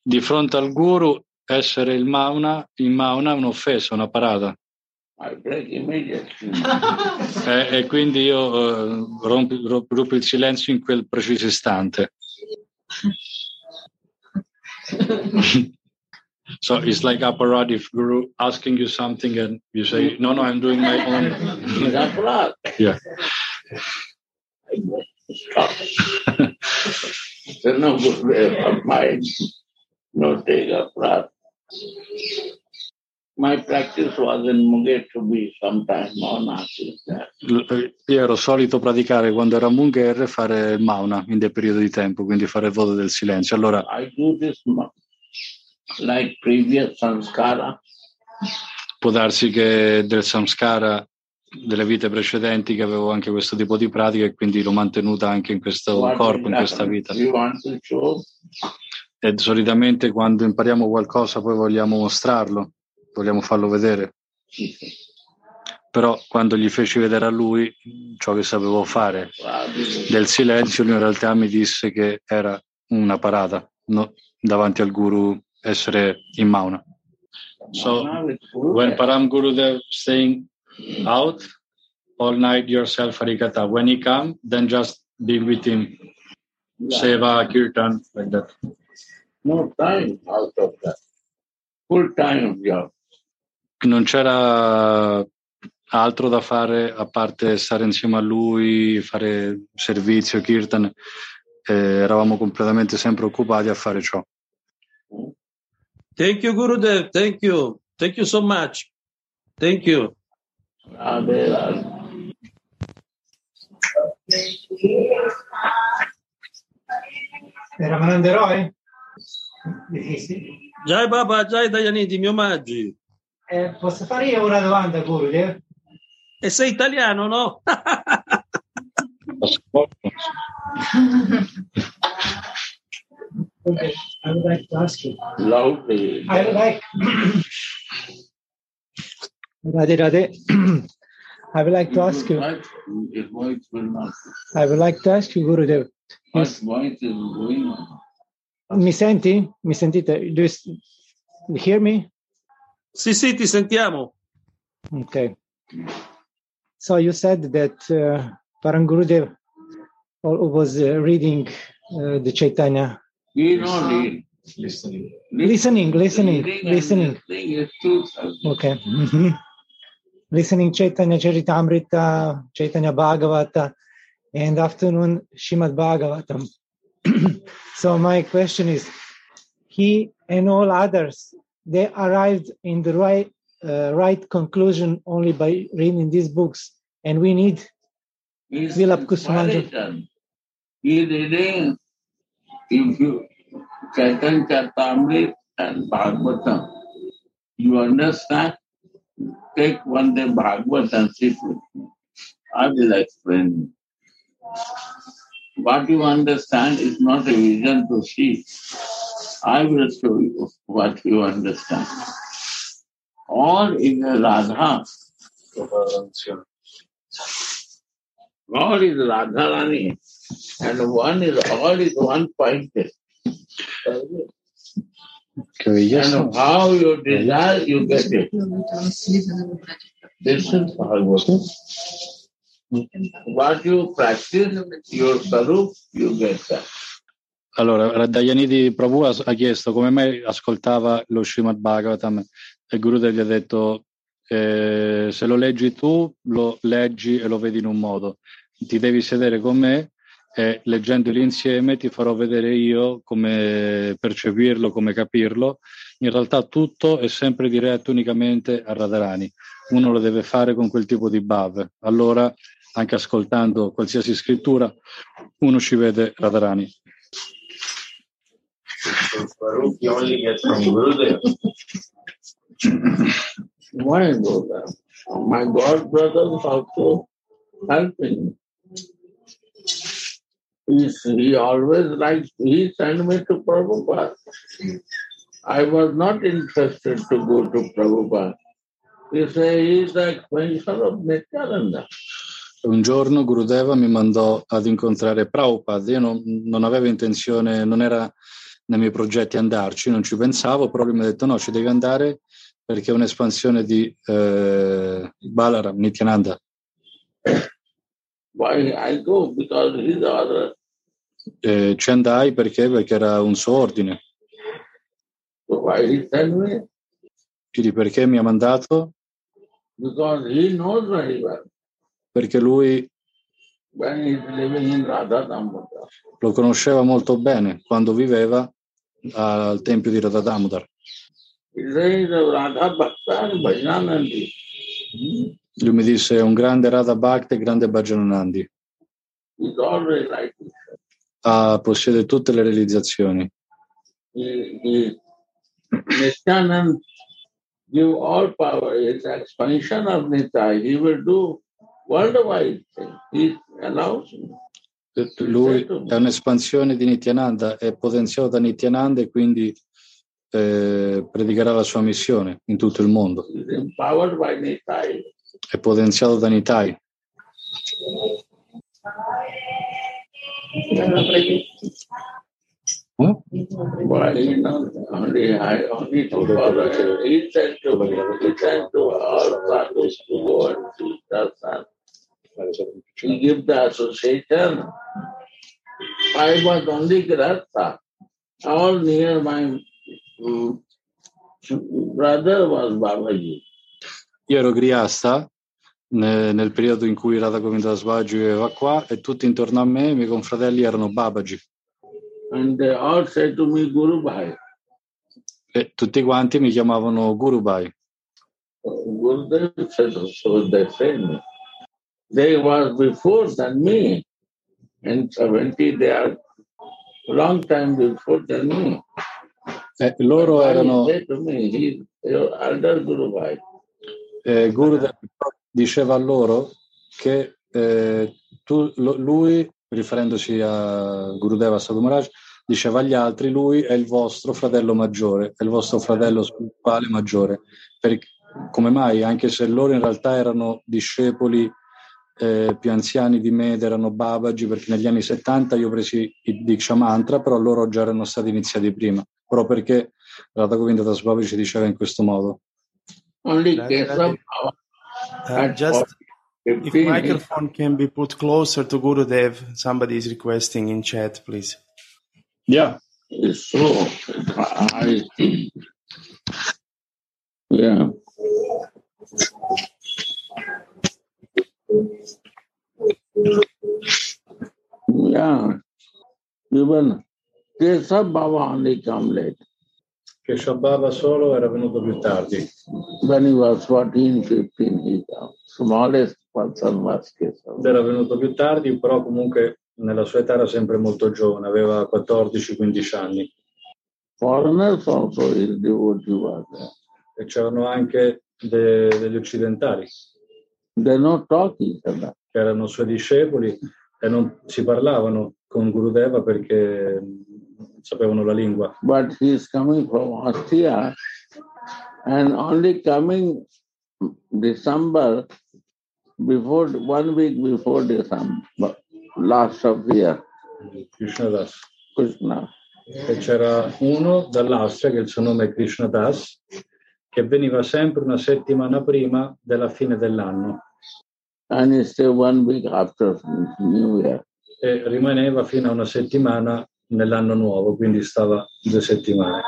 di fronte al guru essere il mauna, il mauna è un'offesa, una parata. I break immediately. E, e quindi io eh, rompi- ro- ruppi il silenzio in quel preciso istante. so it's like aparat if guru asking you something and you say, no, no, I'm doing my own. yeah. Go, Stop. So no take a prad. My practice was in Munger to be sometime eh, Io ero solito praticare quando ero a Munger fare mauna in del periodo di tempo, quindi fare il voto del silenzio. Allora I do this like previous sanskara. può darsi che del samskara delle vite precedenti che avevo anche questo tipo di pratica e quindi l'ho mantenuta anche in questo What corpo, in questa vita. E solitamente quando impariamo qualcosa poi vogliamo mostrarlo, vogliamo farlo vedere. Però quando gli feci vedere a lui ciò che sapevo fare del silenzio, lui in realtà mi disse che era una parata no? davanti al guru essere in mauna. So, when. Param Gurudev staying out all night yourself Harikatha. When he come, then just be with him. Seva, Kirtan, like that. No time out of that. Full time job. Non c'era altro da fare a parte stare insieme a lui, fare servizio, Kirtan. Eh, eravamo completamente sempre occupati a fare ciò. Thank you, Gurudev. Thank you. Thank you so much. Thank you. Radhe, Radhe. Ramananda Roy? Jai Baba, Jai Dayaniti, mi omaggi. Eh, posso fare io una domanda, Gurudev? E sei italiano, no? Okay, I would like to ask you. Loudly. I would like. Radhe Radhe. I would like to ask you. What? His will not. I would like to ask you, Gurudev. What Yes. voice is going? Mi senti? Mi sentite? Do you hear me? Sì, sì, ti sentiamo. Okay. So you said that uh, Parangurudev was uh, reading uh, the Chaitanya. He no need. listening, listening, listening, Reading listening. listening is two subjects. Okay. Mhm. Listening Chaitanya Charitamrita, Chaitanya Bhagavata, and afternoon Shrimad Bhagavatam. so my question is, he and all others, they arrived in the right uh, right conclusion only by reading these books, and we need It's Vilap Kusumanja. inspiration. Reading, if you Chaitanya Charitamrita and Bhagavatam, you understand? Take one day Bhagavatam and sit with me. I will explain. What you understand is not a vision to see. I will show you what you understand. All is a Radha. All is Radharani. And one is all is one bellezza. And how you desire, you get it. This is Bhagavatam. What you practice, your sarup, you get that. Allora, Radhayanidhi Prabhu ha, ha chiesto come mai ascoltava lo Srimad Bhagavatam e il Gurudev gli ha detto eh, se lo leggi tu, lo leggi e lo vedi in un modo. Ti devi sedere con me e leggendoli insieme ti farò vedere io come percepirlo, come capirlo. In realtà tutto è sempre diretto unicamente a Radharani. Uno lo deve fare con quel tipo di bhava. Allora, anche ascoltando qualsiasi scrittura, uno ci vede Radharani. So Swarup you only get from Gurudev. Why go there? My God brothers also. He's, he always likes, he sent me to Prabhupada. I was not interested to go to Prabhupada. He said he is the expansion of Nityananda. Un giorno Gurudeva mi mandò ad incontrare Prabhupada. Io non, non avevo intenzione, non era nei miei progetti andarci, non ci pensavo, lui mi ha detto no, ci devi andare perché è un'espansione di eh, Balaram, Nityananda. Why I go? Because he's the other. Eh, ci andai perché? Perché era un suo ordine. Me? Quindi perché mi ha mandato? Perché lui lo conosceva molto bene quando viveva al tempio di Radha Damodar. He says Radha Bhakta and Bhajanandi. Lui mi disse è un grande Radha Bhakti e grande Bhajananandi. Ah, possiede tutte le realizzazioni. Nityanand give all power. It's expansion of Nitai. He will do worldwide. He allows. Lui è un'espansione di Nityananda, è potenziato da Nityananda e quindi eh, predicherà la sua missione in tutto il mondo. È potenziato da Nitai. Eh? Why, you know, only I only to follow. He sent to me. He sent to all sadhus to go and teach the sun. He give the association. I was only Grasta. All near my mm, brother was Babaji. Io ero Griasta ne- nel periodo in cui Radha Govinda Swaji viveva qua e tutti intorno a me, i miei confratelli erano Babaji And they all said to me, Guru Bhai. e tutti quanti mi chiamavano Gurubai. Gurudev said, so they said me. They was before than me. In 70, they are long time before than me. E loro erano, He me, he's your elder Guru Bhai. eh, Gurudev diceva a loro che eh, tu- lo- lui, riferendosi a Gurudeva Sadhumaraj, diceva agli altri, lui è il vostro fratello maggiore, è il vostro fratello spirituale maggiore. Per- come mai? Anche se loro in realtà erano discepoli eh, più anziani di me ed erano Babaji, perché negli anni 70 io presi il Diksha Mantra, però loro già erano stati iniziati prima, però perché Radha Govinda Das Babaji diceva in questo modo. Only Keshav Radhe. Uh, just if 15, microphone can be put closer to Gurudev, somebody is requesting in chat, please. Yeah. so high. Yeah. Yeah. Even Kesab Baba only come late. Che Shababa solo era venuto più tardi. When he was 14, 15, he come. Smallest person was Kesab. Era venuto più tardi, però comunque nella sua età era sempre molto giovane, aveva 14-15 anni. Foreigners also, devotee was. E c'erano anche de- degli occidentali They not che erano suoi discepoli e non si parlavano con Gurudeva perché sapevano la lingua. But he is coming from Austria and only coming December before one week before December, last of the year, Krishnadas. Krishna. E c'era uno dall'Austria, che il suo nome è Krishna Das, che veniva sempre una settimana prima della fine dell'anno And he one week after New Year. e rimaneva fino a una settimana nell'anno nuovo, quindi stava due settimane.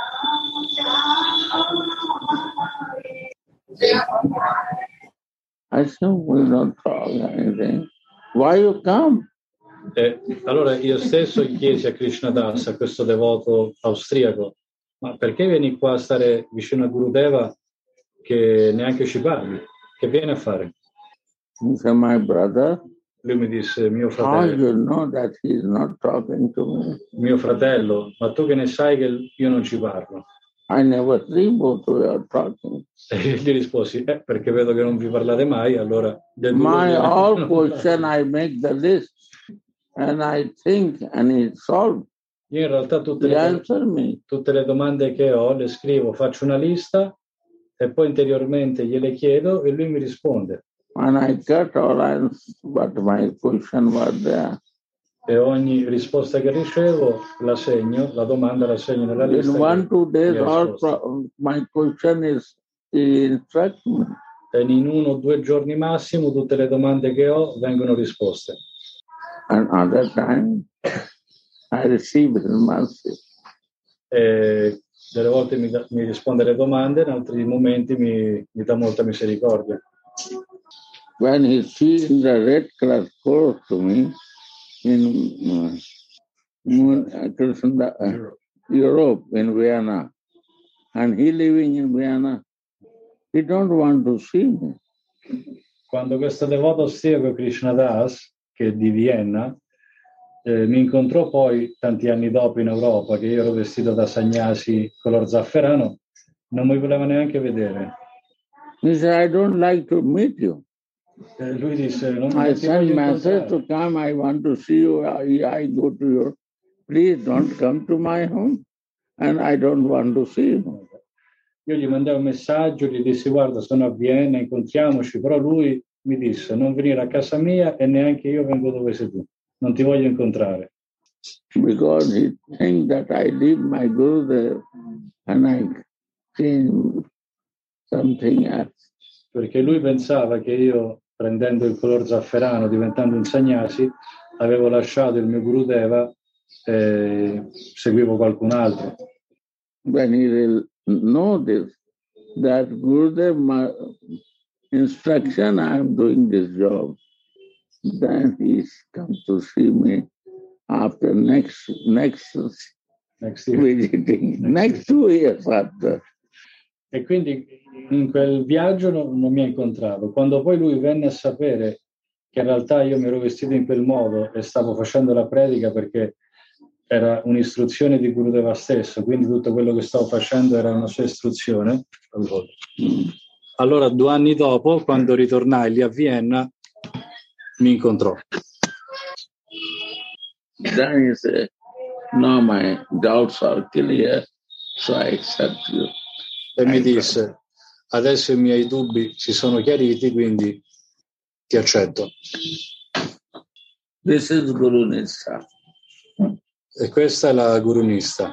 I said, anything. Why you come? E allora io stesso chiesi a Krishna Das, a questo devoto austriaco, ma perché vieni qua a stare vicino a Gurudeva che neanche ci parli? Che vieni a fare? He said, my brother, Lui mi disse, mio fratello, you know mio fratello, ma tu che ne sai che io non ci parlo? I never we are talking. E gli risposi, eh, perché vedo che non vi parlate mai, allora... My all question, I make the list and I think and it solved. Io in realtà tutte le, tutte le domande che ho le scrivo, faccio una lista e poi interiormente gliele chiedo e lui mi risponde. And I got all answers, but my question was there. E ogni risposta che ricevo la segno, la domanda la segno nella lista. In one, two days, all pro- my question is instruction. E in uno o due giorni massimo tutte le domande che ho vengono risposte. And other time, I receive mercy. E delle volte mi, dà- mi risponde alle domande, in altri momenti mi, mi dà molta misericordia. When he see in the red color clothes to me in uh, uh, uh, Europe, in Vienna, and he living in Vienna, he don't want to see me. Quando questo devoto austriaco Krishna Das, che è di Vienna, eh, mi incontrò poi tanti anni dopo in Europa, che io ero vestito da sagnasi color zafferano, non mi voleva neanche vedere. He said, I don't like to meet you. Eh, lui disse, non, I non ti send message to come, I want to see you. I, I go to your, please don't come to my home. And I don't want to see you. Io gli mandai un messaggio, gli dissi guarda sono a Vienna, incontriamoci, però lui mi disse non venire a casa mia e neanche io vengo dove sei tu, non ti voglio incontrare. Because he think that I leave my guru there and I change something else. Perché lui pensava che io, prendendo il color zafferano, diventando un sagnasi, avevo lasciato il mio Gurudeva e seguivo qualcun altro. When he will know this, that Gurudev, instruction, I am doing this job, then he come to see me after next next Next year. visiting, next two years after. E quindi in quel viaggio non, non mi ha incontrato. Quando poi lui venne a sapere che in realtà io mi ero vestito in quel modo e stavo facendo la predica perché era un'istruzione di Gurudeva stesso, quindi tutto quello che stavo facendo era una sua istruzione. Allora, allora due anni dopo, quando ritornai lì a Vienna, mi incontrò. Then he said, No, my doubts are clear, so I accept you. E mi disse adesso i miei dubbi si sono chiariti, quindi ti accetto. This is Guru Nistha. E questa è la gurunista.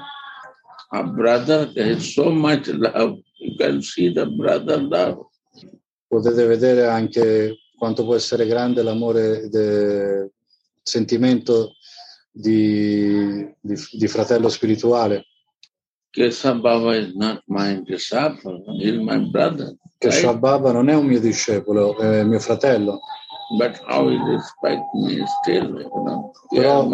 A brother has so much love. You can see the brother love. Potete vedere anche quanto può essere grande l'amore del sentimento di, di, di fratello spirituale. Kesha Baba is not my disciple, he is my brother. Right? Shababa non è un mio discepolo, è mio fratello, But how he respect me still, you know. Però-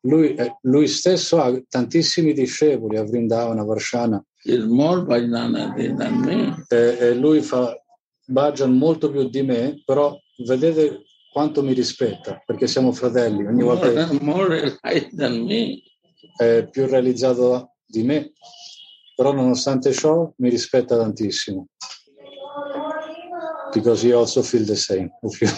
lui, eh, lui stesso ha tantissimi discepoli a Vrindavana, Varshana, than me. e, e lui fa bhajan molto più di me, però vedete quanto mi rispetta, perché siamo fratelli, ogni volta More, more realized than me. è più realizzato di me, però nonostante ciò mi rispetta tantissimo. Because he also feel the same. If you.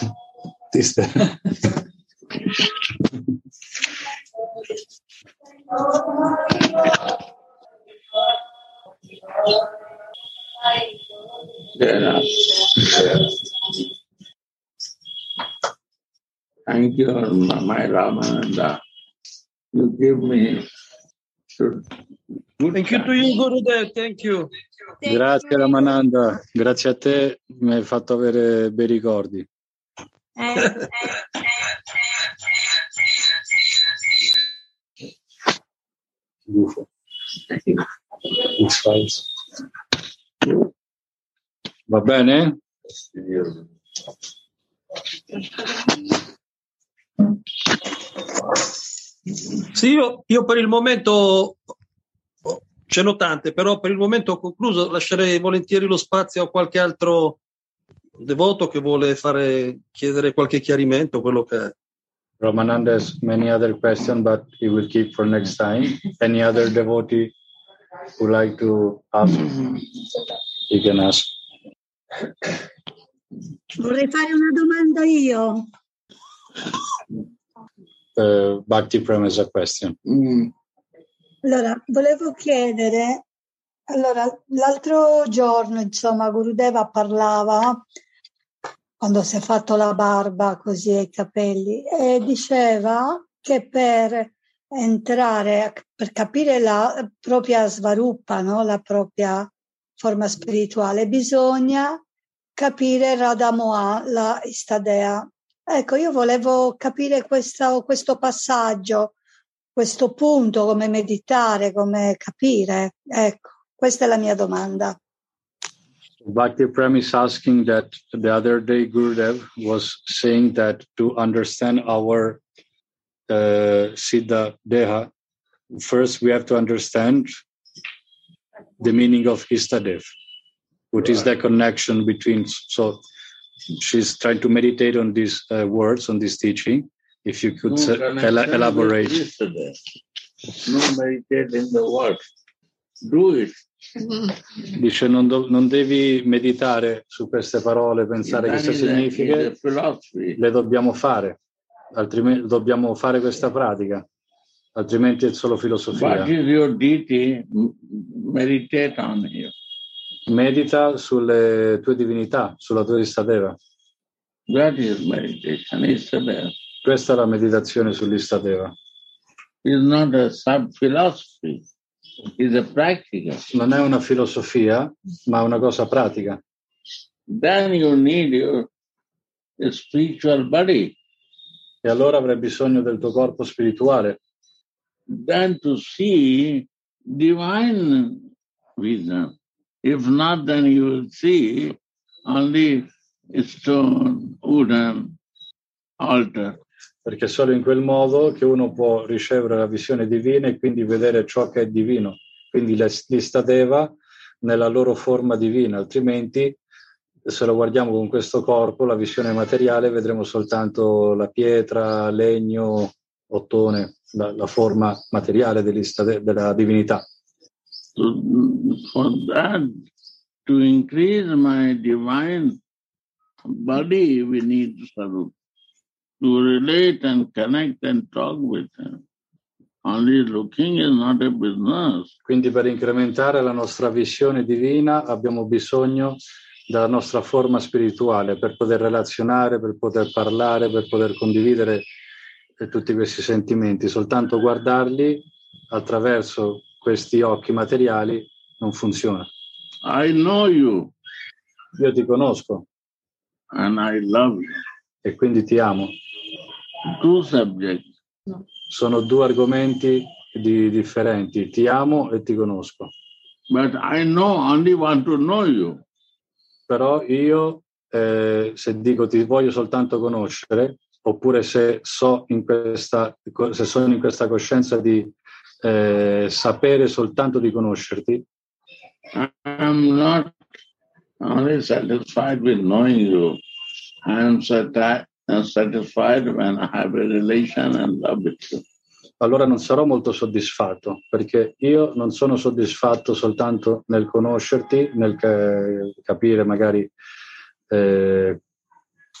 Thank you, my Ramananda. You give me good Thank you to you, Gurudev. Thank you. Grazie Ramananda, grazie a te, mi hai fatto avere bei ricordi. Gufo. X-Files. Va bene? Sì, io, io per il momento ce n'ho tante, però per il momento ho concluso. Lascerei volentieri lo spazio a qualche altro devoto che vuole fare, chiedere qualche chiarimento, quello che è. Ramananda has many other questions, but he will keep for next time. Any other devotee who like to ask, he can ask. Vorrei fare una domanda io. Uh, Bhakti Prem has a question. Mm. Allora, volevo chiedere, allora, l'altro giorno, insomma, Gurudeva parlava quando si è fatto la barba così e i capelli e diceva che per entrare, per capire la propria svaruppa, no? la propria forma spirituale, bisogna capire Radha Moha, la Istadea. Ecco, io volevo capire questa- questo passaggio, questo punto, come meditare, come capire. Ecco, questa è la mia domanda. Bhakti Prem is asking that the other day Gurudev was saying that to understand our uh, Siddha Deha, first we have to understand the meaning of Istadev, which is the connection between. So she's trying to meditate on these uh, words, on this teaching. If you could connection elaborate. No meditate in the word. Do it. Dice non, do- non devi meditare su queste parole, pensare che a- significa, le dobbiamo fare, altrimenti dobbiamo fare questa pratica, altrimenti è solo filosofia. What is your deity? Meditate on you. Medita sulle tue divinità, sulla tua Istadeva. That is meditation. Is there. Questa è la meditazione sull'Istadeva. It's not a sub philosophy. It's a practical. Non è una filosofia, ma una cosa pratica. Then you need your spiritual body. E allora avrai bisogno del tuo corpo spirituale Then to see divine vision. If not, then you will see only stone, wooden altar. Perché è solo in quel modo che uno può ricevere la visione divina e quindi vedere ciò che è divino, quindi le- l'Istadeva nella loro forma divina, altrimenti se lo guardiamo con questo corpo, la visione materiale, vedremo soltanto la pietra, legno, ottone, la, la forma materiale della divinità. So for that, to increase my divine body, we need sadhu. To relate and connect and talk with him. Only looking is not a business. Quindi per incrementare la nostra visione divina abbiamo bisogno della nostra forma spirituale per poter relazionare, per poter parlare, per poter condividere eh, tutti questi sentimenti. Soltanto guardarli attraverso questi occhi materiali non funziona. I know you Io ti conosco and I love you. e quindi ti amo. Two subjects. sono due argomenti di- differenti. Ti amo e ti conosco. But I know only want to know you. Però io, eh, se dico ti voglio soltanto conoscere, oppure se, so in questa, se sono in questa coscienza di eh, sapere soltanto di conoscerti, I'm not only satisfied with knowing you. I am sati- uh, satisfied when I have a relation and love with you. allora non sarò molto soddisfatto, perché io non sono soddisfatto soltanto nel conoscerti, nel ca- capire magari eh,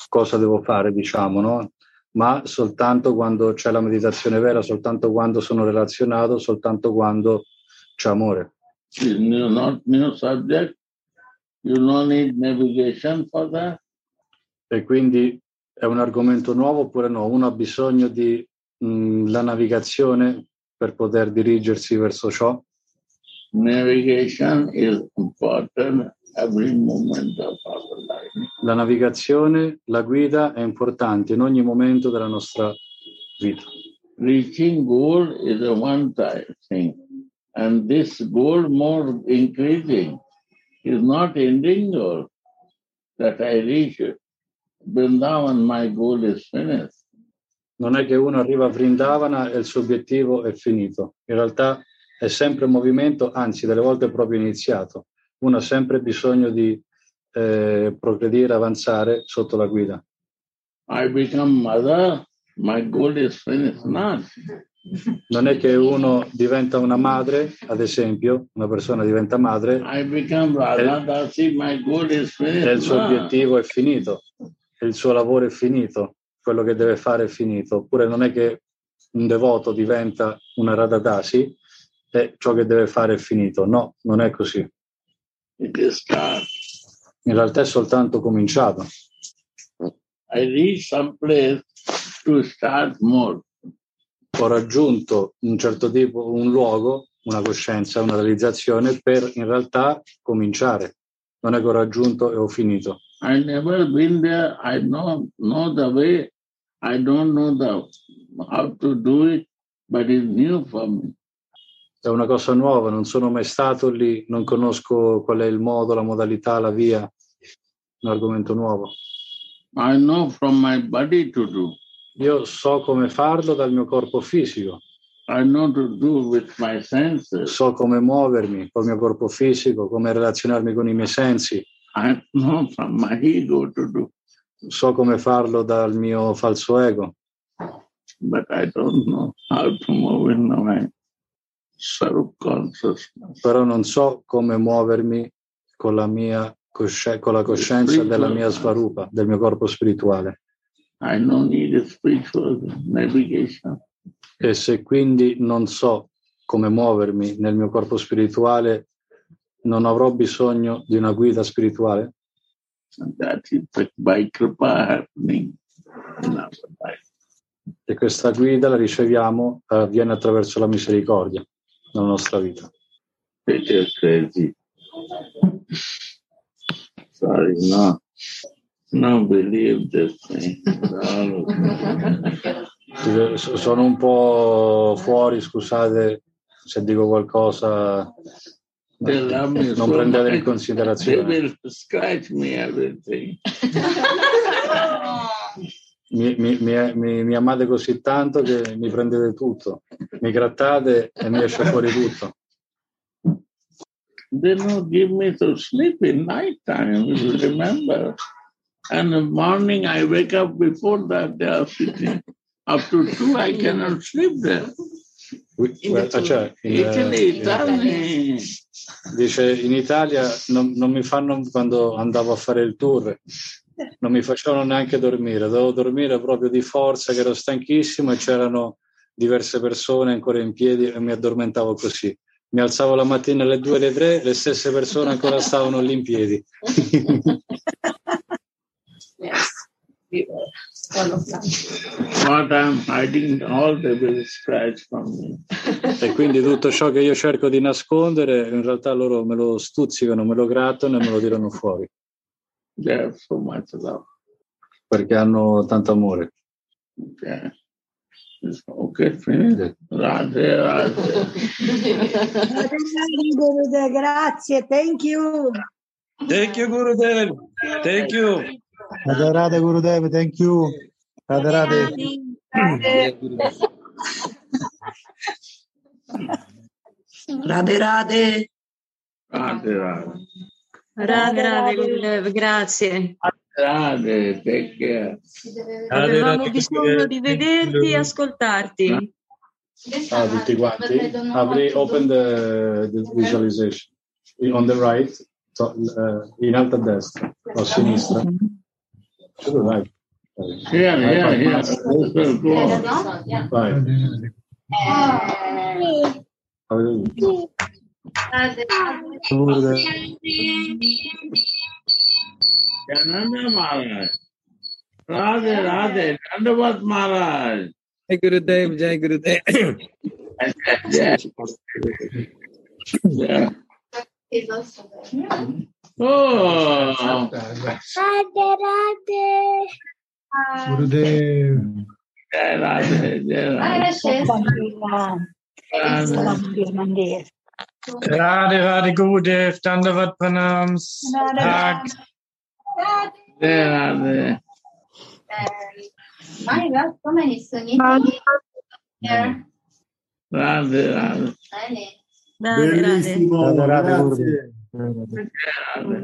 cosa devo fare, diciamo, no? ma soltanto quando c'è la meditazione vera, soltanto quando sono relazionato, soltanto quando c'è amore. Is new, not new subject. You don't need navigation for that. E quindi è un argomento nuovo oppure no? Uno ha bisogno di mh, la navigazione per poter dirigersi verso ciò. Navigation is important every moment of our life. La navigazione, la guida è importante in ogni momento della nostra vita. Reaching goal is a one time thing, and this goal more increasing is not ending goal. That I reach Vrindavan, my goal is finished. Non è che uno arriva a Vrindavana e il suo obiettivo è finito. In realtà è sempre in movimento, anzi, delle volte è proprio iniziato. Uno ha sempre bisogno di eh, progredire, avanzare sotto la guida. I become mother, my goal is finished. Not. Non è che uno diventa una madre, ad esempio, una persona diventa madre I become Radha Dasi, my goal is finished. e il suo obiettivo è finito, e il suo lavoro è finito, quello che deve fare è finito. Oppure non è che un devoto diventa una Radhadasi e ciò che deve fare è finito. No, non è così. In realtà è soltanto cominciato. I reach some place to start more. Ho raggiunto un certo tipo, un luogo, una coscienza, una realizzazione per in realtà cominciare. Non è che ho raggiunto e ho finito. I never been there. I know know the way. I don't know the how to do it, but it's new for me. È una cosa nuova, non sono mai stato lì, non conosco qual è il modo, la modalità, la via. Un argomento nuovo. I know from my body to do. Io so come farlo dal mio corpo fisico, I know to do with my senses. so come muovermi col mio corpo fisico, come relazionarmi con i miei sensi, I know from my ego to do, so come farlo dal mio falso ego, but I don't know how to move in my self consciousness. però non so come muovermi con la mia cosce- con la coscienza della mia svarupa, del mio corpo spirituale. I don't need spiritual navigation. E se quindi non so come muovermi nel mio corpo spirituale, non avrò bisogno di una guida spirituale? E questa guida la riceviamo, eh, avviene attraverso la misericordia nella nostra vita. Sorry, no. No, believe this thing. No. Eh, so- Sono un po' fuori, scusate se dico qualcosa, They love me non so prendete in much. They considerazione. will scratch me everything. Mi, mi- mi- mi- amate così tanto che mi prendete tutto, mi grattate e mi esce fuori tutto. They don't give me to sleep in night time, you remember. And in the morning I wake up before that they are sitting. Up to two I cannot sleep there. Cioè, in, eh, in- dice in Italia non, non mi fanno quando andavo a fare il tour non mi facevano neanche dormire. Dovevo dormire proprio di forza che ero stanchissimo e c'erano diverse persone ancora in piedi e mi addormentavo così. Mi alzavo la mattina alle due alle tre le stesse persone ancora stavano lì in piedi What I'm hiding, all they will scratch from me. e quindi tutto ciò che io cerco di nascondere in realtà loro me lo stuzzicano me lo grattano e me lo tirano fuori so much love. perché hanno tanto amore Okay. Okay, finish. Radhe, Radhe. Gurudev, grazie, thank you. Thank you, Gurudev. Thank you. Radha Radha Gurudev, thank you. Radha Radha. Radhe Radhe Gurudev, grazie. Radhe, take care. Avevamo bisogno di vederti e ascoltarti. Ah, tutti quanti. Apri, open the, the visualization. On the right, to- eh, in alto a destra o a sinistra. Solo right. Here, here, here. Also, go on. Vai. Apri tutto. Gurudev. Jananda Maharaj. Radhe, Radhe. Dandavat Maharaj. Jai Gurudev, It looks good. Oh. Radhe, Radhe. Gurudev. Jai Radhe, Jai Radhe. Radhe, Radhe, Radhe, Radhe Pranams. Radhe, Radhe. Radhe Radhe. Radhe Radhe. Radhe Radhe. Radhe, Radhe. Radha Radha Gurudev. Radhe,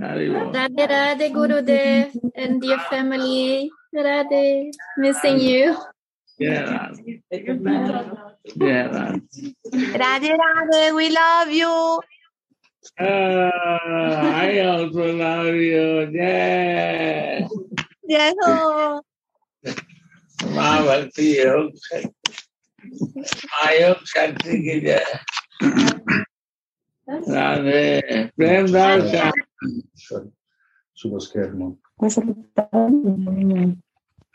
Haribo. Radhe Radhe Gurudev and dear family. Radhe, missing you. Jai Radhe. Jai Radhe. Radhe Radhe, we love you. Ah, I also love you. Jai. Jai Ho. माँ भक्ति योग शक्ति माँ योग शक्ति की जय Radhe,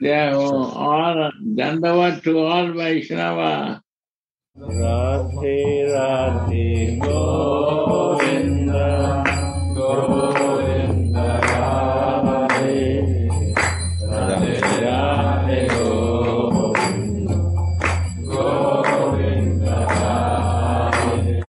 Yeah, oh, all Dandavat to all Vaishnava. Radhe, Radhe,